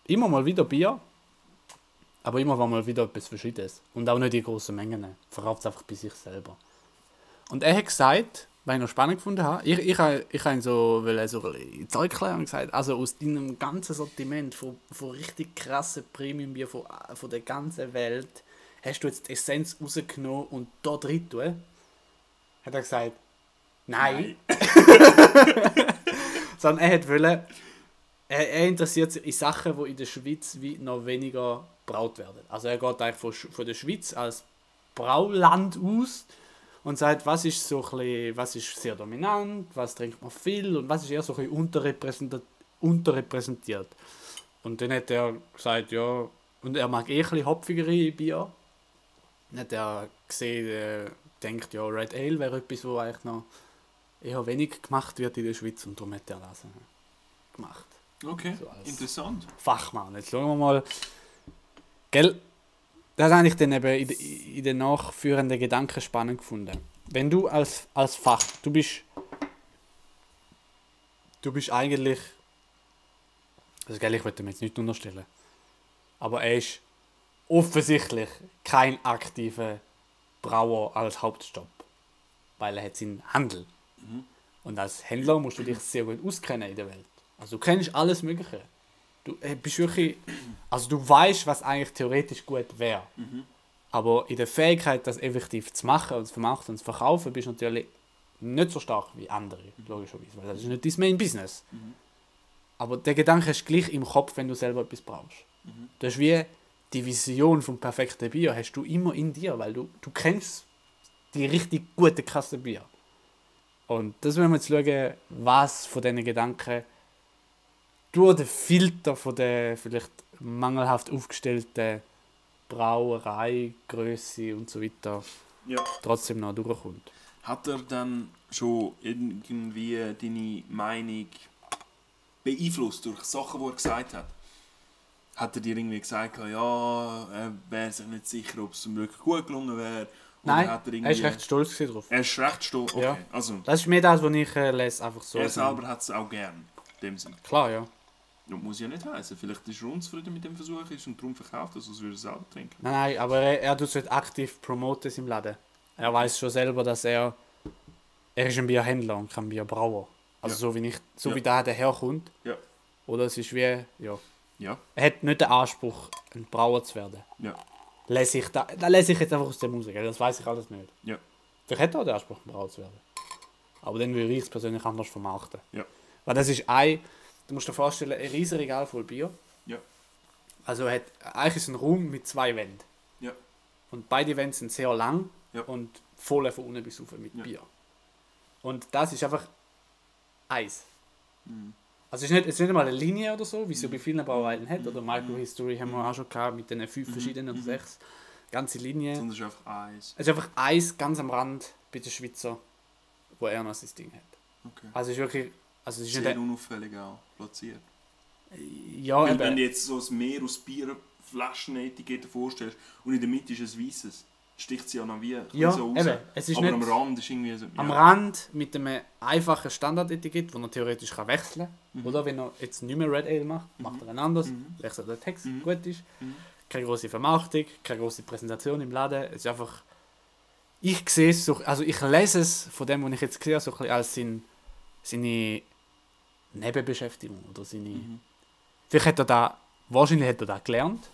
immer mal wieder Bier. Aber immer mal wieder etwas Verschiedenes. Und auch nicht in grossen Mengen. Er Verkauft es einfach bei sich selber. Und er hat gesagt, weil ich noch spannend gefunden habe, ich, ich, habe- ich habe ihn so, weil er so ein bisschen ins Zeug klären gesagt, also aus deinem ganzen Sortiment von, von richtig krassen Premium-Bier von, von der ganzen Welt, hast du jetzt die Essenz rausgenommen und da drin tun? Hat er gesagt, nein. Sondern er hat wollen, er, er interessiert sich in Sachen, die in der Schweiz wie noch weniger braut werden. Also er geht eigentlich von, von der Schweiz als Brauland aus und sagt, was ist so bisschen, was ist sehr dominant, was trinkt man viel und was ist eher so ein unterrepräsentiert. unterrepräsentiert. Und dann hat er gesagt, ja, und er mag eh ein hopfigere Bier. Dann hat er gesehen, äh, denkt, ja, Red Ale wäre etwas, wo eigentlich noch eher wenig gemacht wird in der Schweiz und darum hat er das äh, gemacht. Okay, So interessant. Fachmann. Jetzt schauen wir mal. Gell? Das habe ich dann eben in, de- in den nachführenden Gedanken spannend gefunden. Wenn du als, als Fach, du bist. Du bist eigentlich. Also, gell, ich wollte mir jetzt nicht unterstellen. Aber er ist offensichtlich kein aktiver Brauer als Hauptjob. Weil er hat seinen Handel. Und als Händler musst du dich sehr gut auskennen in der Welt. Also du kennst alles Mögliche. Du äh, bist wirklich, also du weißt, was eigentlich theoretisch gut wäre. Aber in der Fähigkeit, das effektiv zu machen und zu vermarkten und zu verkaufen, bist du natürlich nicht so stark wie andere, logischerweise, weil das ist nicht dein Main Business. Aber der Gedanke hast du gleich im Kopf, wenn du selber etwas brauchst. Das ist wie die Vision vom perfekten Bier, hast du immer in dir, weil du, du kennst die richtig gute krasse Bier. Und das wollen wir jetzt schauen, was von diesen Gedanken durch den Filter von der vielleicht mangelhaft aufgestellten Brauerei, Größe und so weiter Ja. trotzdem noch durchkommt. Hat er dann schon irgendwie deine Meinung beeinflusst durch Sachen, die er gesagt hat? Hat er dir irgendwie gesagt, ja, er wäre sich nicht sicher, ob es ihm wirklich gut gelungen wäre? Nein, er, er irgendwie... ist recht stolz drauf. Er ist recht stolz. Okay, Ja. also Das ist mehr das, was ich äh, lese, einfach so. er selber hat es auch gern. In dem Sinn. Klar, ja. Das muss ja nicht heißen. Vielleicht ist er unzufrieden mit dem Versuch ist und darum verkauft er es, als würde er selber trinken. Nein, nein, aber er, er tut es nicht aktiv promoten im Laden. Er weiß schon selber, dass er. Er ist ein Bierhändler und kein Bierbrauer. Also Ja. so wie ich, so Ja. wie der daherkommt. Ja. Oder es ist wie. Ja. Ja, Er hat nicht den Anspruch, ein Brauer zu werden. ja, Lese ich da, da lese ich jetzt einfach aus der Musik, das weiß ich alles nicht. ja. Vielleicht hat er auch den Anspruch, ein Brauer zu werden. Aber dann würde ich es persönlich anders vermarkten. Ja. Weil das ist ein, du musst dir vorstellen, ein riesiges Regal voll Bier. Ja. Also er hat, eigentlich ist ein Raum mit zwei Wänden. Ja. Und beide Wände sind sehr lang Ja. und voll von unten bis rauf mit Ja. Bier. Und das ist einfach Eis. Mhm. Also es ist, nicht, es ist nicht mal eine Linie oder so, wie es so bei vielen Brauereien hat. Oder Microhistory haben wir auch schon gehabt mit den fünf verschiedenen oder sechs. Ganze Linie. Sondern es ist einfach Eis. Es ist einfach Eis ganz am Rand bei den Schweizer, wo er noch sein Ding hat. Okay. Also es ist wirklich. Also es ist Sehr unauffällig auch platziert. ja, Weil wenn du jetzt so ein Meer aus Bier Flaschenetikette vorstellst und in der Mitte ist ein weißes, sticht sie ja noch wie Ja, so raus. eben. Es ist Aber am Rand ist irgendwie so... am ja. Rand mit einem einfachen Standardetikett, das er theoretisch kann wechseln kann. Mhm. Oder wenn er jetzt nicht mehr Red Ale macht, macht er ein anderes, Mhm. wechselt der Text, Mhm. gut ist. Mhm. Keine große Vermarktung, keine große Präsentation im Laden. Es ist einfach. Ich sehe es so, also ich lese es von dem, was ich jetzt sehe, so ein bisschen als sein, seine Nebenbeschäftigung oder seine. Mhm. Vielleicht hat er da, wahrscheinlich hat er da gelernt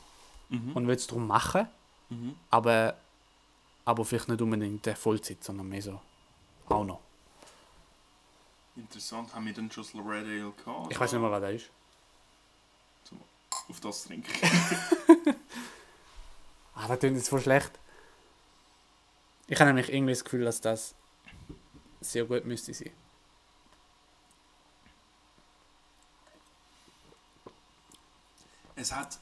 Mhm. und will es darum machen, Mhm. aber, aber vielleicht nicht unbedingt der Vollzeit, sondern mehr so auch noch. Interessant, haben wir dann schon das Red Ale gehabt? Ich weiß nicht mehr, was das ist. Auf das trinken. Ah, das klingt jetzt voll schlecht. Ich habe nämlich irgendwie das Gefühl, dass das sehr gut müsste sein. Es hat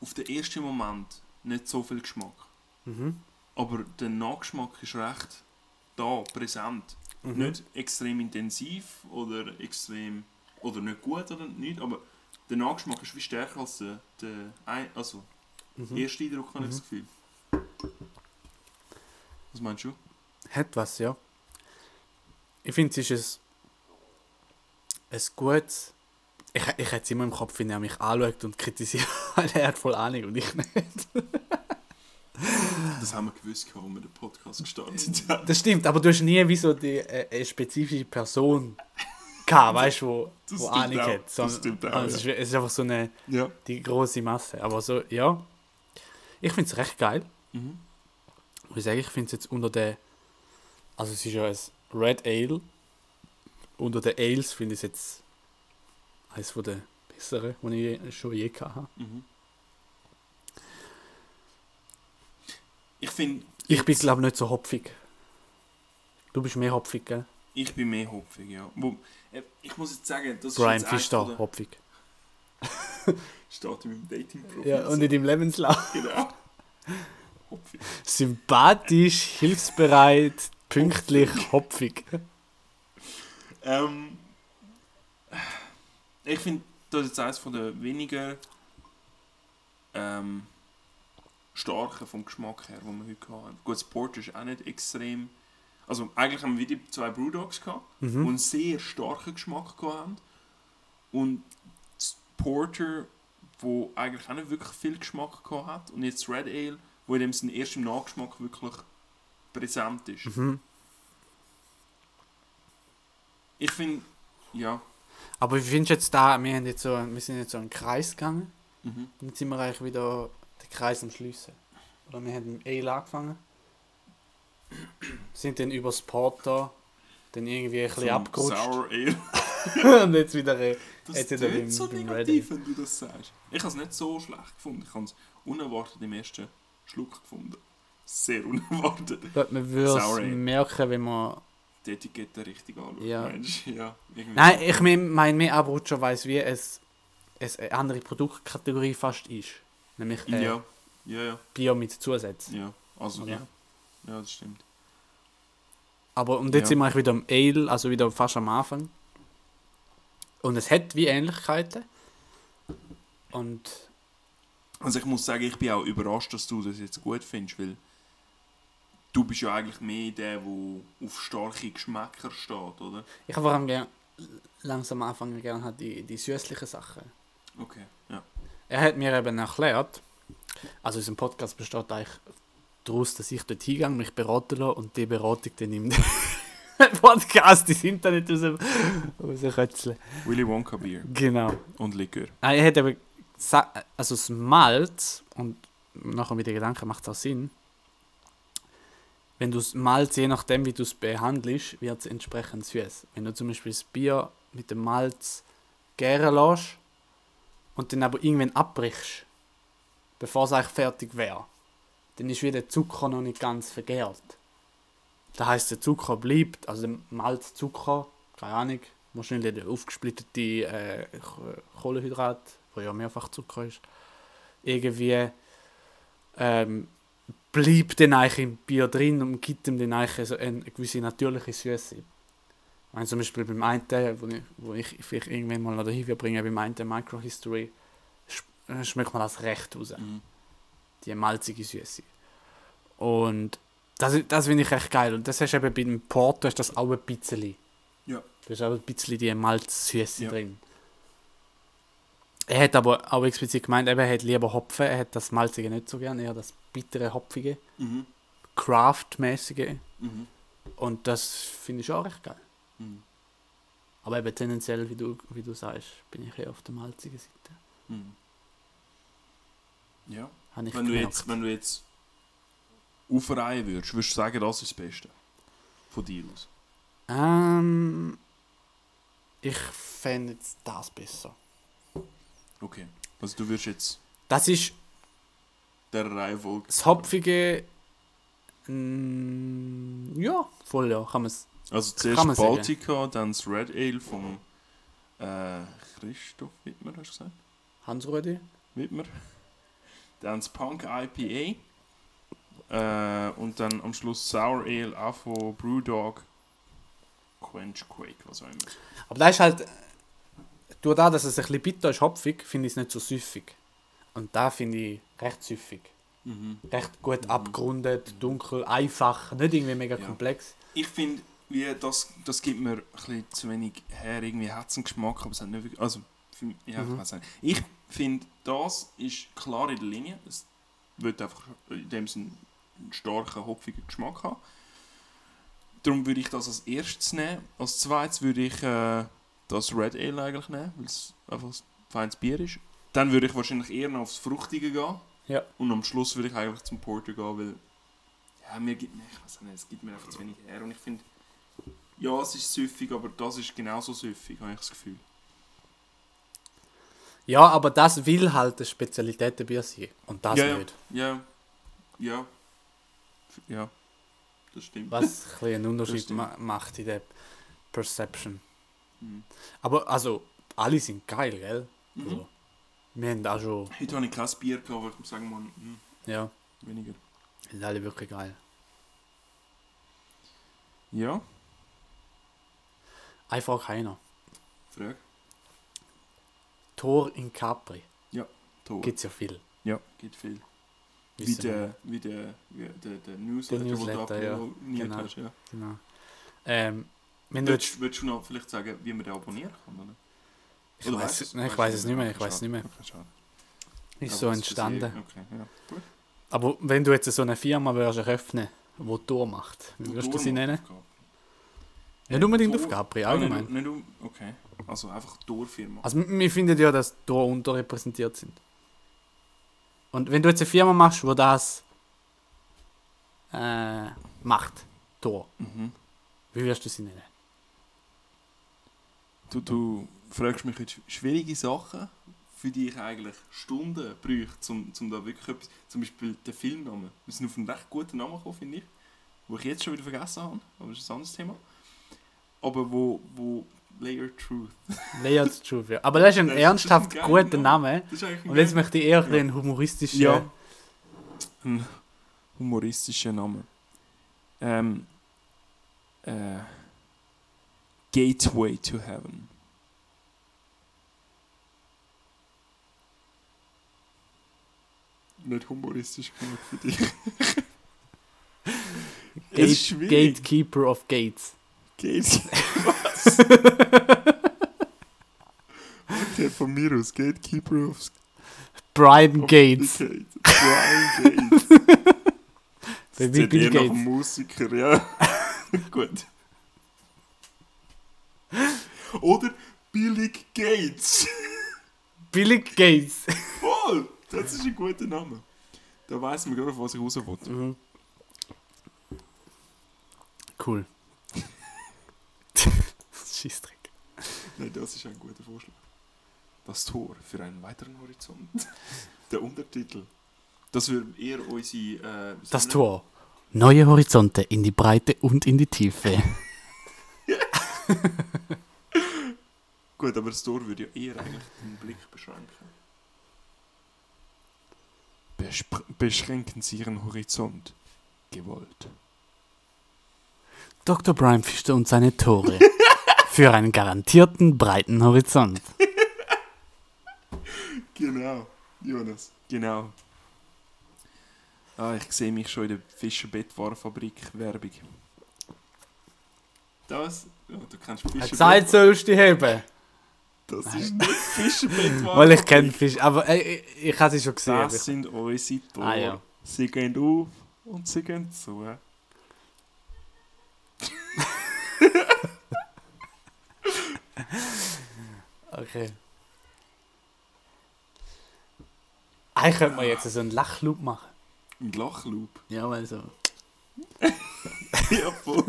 auf den ersten Moment nicht so viel Geschmack. Mhm. Aber der Nachgeschmack ist recht da, präsent. Mhm. Nicht extrem intensiv oder extrem oder nicht gut oder nicht, aber der Nachgeschmack ist wie stärker als der, der also Mhm. erste Eindruck habe ich das Gefühl. Was meinst du? Hat was, ja. Ich finde, es ist ein, ein gutes. Ich, ich hätte es immer im Kopf, wenn er mich anschaut und kritisiert, weil er hat voll Ahnung und ich nicht. Das haben wir gewusst, als wir den Podcast gestartet haben. Das stimmt, aber du hast nie wie so die, äh, eine spezifische Person gehabt, weißt du, wo, Das wo stimmt Ahnung auch. hat. Das stimmt auch, es, ist, es ist einfach so eine Ja. die große Masse. Aber so, ja. Ich finde es recht geil. Mhm. Ich sage, ich finde es jetzt unter der. Also es ist ja ein Red Ale. Unter den Ales finde ich es jetzt eines von der besseren, die ich schon je habe. Mhm. Ich finde, Ich bin glaube nicht so hopfig. Du bist mehr hopfig, gell? ich bin mehr hopfig, ja. Äh, ich muss jetzt sagen, das Brian ist eins Fisch da, hopfig. steht in meinem Dating-Profil. Ja, und in deinem Lebenslauf. Genau. Hopfig. Sympathisch, hilfsbereit, pünktlich, hopfig. Ähm, ich finde, das ist jetzt eines von der weniger ähm, starken vom Geschmack her, die wir heute hatten. Gut, das Porter ist auch nicht extrem. Also, eigentlich haben wir wieder zwei Brewdogs gehabt, die Mhm. einen sehr starken Geschmack gehabt haben. Und das Porter, wo eigentlich auch nicht wirklich viel Geschmack gehabt hat. Und jetzt Red Ale, wo in dem Sinne erst im Nachgeschmack wirklich präsent ist. Mhm. Ich finde, ja. Aber findest du jetzt da, wir, haben jetzt so, wir sind jetzt so einen Kreis gegangen. Mhm. Und jetzt sind wir eigentlich wieder den Kreis am Schliessen. Oder wir haben mit dem Ale angefangen. Sind dann über das Porter dann irgendwie ein bisschen abgerutscht. Sour Ale. und jetzt wieder äh, Das Jetzt ist wieder beim- so beim negativ, wenn du das sagst. Ich habe es nicht so schlecht gefunden. Ich habe es unerwartet im ersten Schluck gefunden. Sehr unerwartet. Ich glaube, man würde es merken, wenn man. Die Etikette richtig anschaut. Ja. Meinst ja Nein, ich mein- meine mehr Abrutscher, weil es wie es, es eine andere Produktkategorie fast ist. Nämlich äh, Ja, ja, ja. Bier mit Zusätzen. Ja, also Oder? ja. Ja, das stimmt. Aber und jetzt Ja. sind wir wieder am Ale, also wieder fast am Anfang. Und es hat wie Ähnlichkeiten. Und Also ich muss sagen, ich bin auch überrascht, dass du das jetzt gut findest, weil du bist ja eigentlich mehr der, der auf starke Geschmäcker steht, oder? ich habe vor allem gern, langsam anfangen gerne hat die, die süßlichen Sachen. Okay, ja. Er hat mir eben erklärt, also unser Podcast besteht eigentlich daraus, dass ich dort hingehe, mich beraten lasse und die Beratung dann im Podcast ins Internet raus, rauskötzeln. Willy Wonka Bier Genau. und Likör. Er hat eben gesagt, also das Malz, und nachher mit den Gedanken macht es auch Sinn, wenn du das Malz, je nachdem wie du es behandelst, wird es entsprechend süß. Wenn du zum Beispiel das Bier mit dem Malz gären lässt und dann aber irgendwann abbrichst, bevor es eigentlich fertig wäre, dann ist wieder der Zucker noch nicht ganz vergärt. Das heißt, der Zucker bleibt, also der Malzzucker, keine Ahnung, wahrscheinlich der aufgesplittete äh, Kohlenhydrat, wo ja mehrfach Zucker ist, irgendwie ähm, bleibt dann eigentlich im Bier drin und gibt ihm dann eigentlich so eine gewisse natürliche Süße. Ich meine, zum Beispiel beim einen, wo ich, wo ich vielleicht irgendwann mal dahin bringen, beim einen Microhistory, äh, schmeckt man das recht raus. Mhm. Die malzige Süße. Und das, das finde ich echt geil. Und das hast du eben beim Porto ist das auch ein bisschen. Ja. Da ist auch ein bisschen die Malzsüße Ja. drin. Er hat aber auch explizit gemeint, eben, er hat lieber Hopfen, er hat das Malzige nicht so gern, eher das bittere, hopfige, Mhm. Craft-mäßige. Mhm. Und das finde ich auch recht geil. Mhm. Aber eben tendenziell, wie du, wie du sagst, bin ich eher auf der malzigen Seite. Mhm. Ja. Wenn du, gemerkt. jetzt, wenn du jetzt aufreihen würdest, würdest du sagen, das ist das Beste? Von dir aus? Ähm, ich fände jetzt das besser. Okay. Also du würdest jetzt Das ist der Reihenfolge... das Hopfige. Mm, ja, voll ja, kann man es. Also zuerst man sagen. Baltica, dann das Red Ale vom äh, Christoph Wittmer, hast du gesagt? Hans-Rudi? Wittmer. Dann das Punk IPA. Äh, und dann am Schluss Sour Ale auch von Brewdog. Quench Quake, was auch immer. Aber da ist halt. Durch das, dass es ein bisschen bitter ist, hopfig, finde ich es nicht so süffig. Und da finde ich recht süffig. Mhm. Recht gut abgerundet, dunkel, einfach, nicht irgendwie mega Ja. komplex. Ich finde, wie das, das gibt mir ein bisschen zu wenig her. Irgendwie hat es einen Geschmack, aber es hat nicht wirklich. Also, mich- ja, ich Mhm. nicht. Ich finde, das ist klar in der Linie. Es wird einfach in dem Sinne einen starken, hopfigen Geschmack haben. Darum würde ich das als erstes nehmen. Als zweites würde ich äh, das Red Ale eigentlich nehmen, weil es einfach ein feines Bier ist. Dann würde ich wahrscheinlich eher noch aufs Fruchtige gehen. Ja. Und am Schluss würde ich eigentlich zum Porter gehen, weil ja, mir gibt, ich weiß nicht, es gibt mir einfach zu wenig her. Und ich finde, ja, es ist süffig, aber das ist genauso süffig, habe ich das Gefühl. Ja, aber das will halt eine Spezialität der Bier sein. Und das ja, ja, nicht. ja, ja, ja, das stimmt. Was ein einen Unterschied ma macht in der Perception. Mhm. Aber also, alle sind geil, gell? Mhm. Also, wir haben auch schon, Heute habe ich kein Bier gehabt, aber ich sagen, man, hm, ja, weniger. sind alle wirklich geil. Ja, Eine Frage keiner. Frage. Tor in Capri. Tor. Gibt es ja viel. Ja, geht viel. Wie der, wie der, wie der, der Newsletter, Der den du Newsletter, ja. Genau. hast. Ja. Genau. Ähm, wenn du Willst, willst du noch vielleicht sagen, wie man den abonnieren kann? Oder? ich weiß, nein, ich weiß es nicht mehr, ich weiß es nicht mehr. Ist so es entstanden. Okay, ja. Gut. Aber wenn du jetzt so eine Firma würdest eröffnen, die Tor macht, wie würdest du sie nennen? Nicht unbedingt auf Capri, allgemein. Nicht, nicht okay. Also einfach Torfirma. Also wir finden ja, dass Tor unterrepräsentiert sind. Und wenn du jetzt eine Firma machst, wo das äh, macht, Tor, Mhm. wie wirst du sie nennen? Du, du fragst mich jetzt schwierige Sachen, für die ich eigentlich Stunden bräuchte, um, um da wirklich etwas... Zum Beispiel den Filmnamen. Wir sind auf einen recht guten Namen gekommen, finde ich. Wo ich jetzt schon wieder vergessen habe, aber das ist ein anderes Thema. Aber wo... wo Layer Truth. Layered Truth, ja. Aber das ist ein Das ist ernsthaft ein geiler guter Name. Name. Das ist eigentlich ein Und jetzt möchte ich eher Ja. den humoristischen. Ja. Ein humoristischer Name. Ähm, äh, Gateway to Heaven. Nicht humoristisch genug für dich. Ist Gate. Gatekeeper of Gates. Gate. Was? okay, von mir aus. Gatekeeper of Brian Gates. Gate. Brian Gates. Das eher nach Gates. einem Musiker, ja. Gut. Oder Billy Gates. Billy Gates. Voll! Das ist ein guter Name. Da weiß man gerade, was ich raus will. Mhm. Cool. Scheißdreck. Nein, das ist ein guter Vorschlag. Das Tor für einen weiteren Horizont. Der Untertitel. Das wird eher unsere. Äh, Das Tor. Neue Horizonte in die Breite und in die Tiefe. Gut, aber das Tor würde ja eher eigentlich den Blick beschränken. Bespr beschränken Sie Ihren Horizont. Gewollt. Dr. Brian fischte uns seine Tore. Für einen garantierten breiten Horizont. Genau. Jonas. Genau. Ah, ich sehe mich schon in der Fischerbettwarenfabrik-Werbung. Das? Ja, du kennst Hat Fischerbettwaren. gesagt, sollst du die haben. Das ist nicht Fischerbettwarenfabrik. Weil ich kenne Fisch. Aber äh, ich, ich habe sie schon gesehen. Das ich- sind unsere Tore. Ah, ja. Sie gehen auf und sie gehen zu. Okay. Eigentlich könnte man jetzt so einen Lachloop machen. Ein Lachloop. Ja, weil so. ja, voll.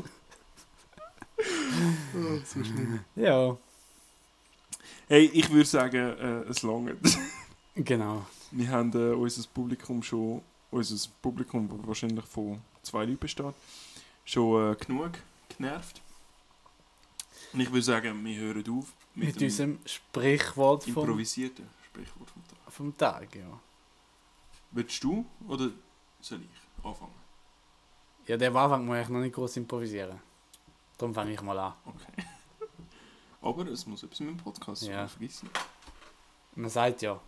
oh, so schlimm. Ja, Hey, ich würde sagen, äh, es langt. genau. Wir haben äh, unser Publikum schon, unser Publikum, das wahrscheinlich von zwei Leuten besteht, schon äh, genug genervt. Und ich würde sagen, wir hören auf mit, Mit unserem Sprichwort vom, improvisierten Sprichwort vom Tag. vom Tag, ja. Willst du oder soll ich anfangen? Ja, der Anfang muss ich noch nicht groß improvisieren. Darum fange ich mal an. Okay. Aber es muss etwas mit dem Podcast Ja. vergessen. Man sagt ja,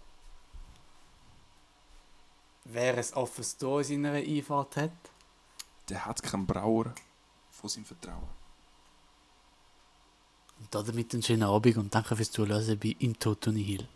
wer ein offenes Tor in seiner Einfahrt hat, Der hat keinen Brauer von seinem Vertrauen. und damit einen schönen Abend und danke fürs Zuhören bei In Totoni Hill.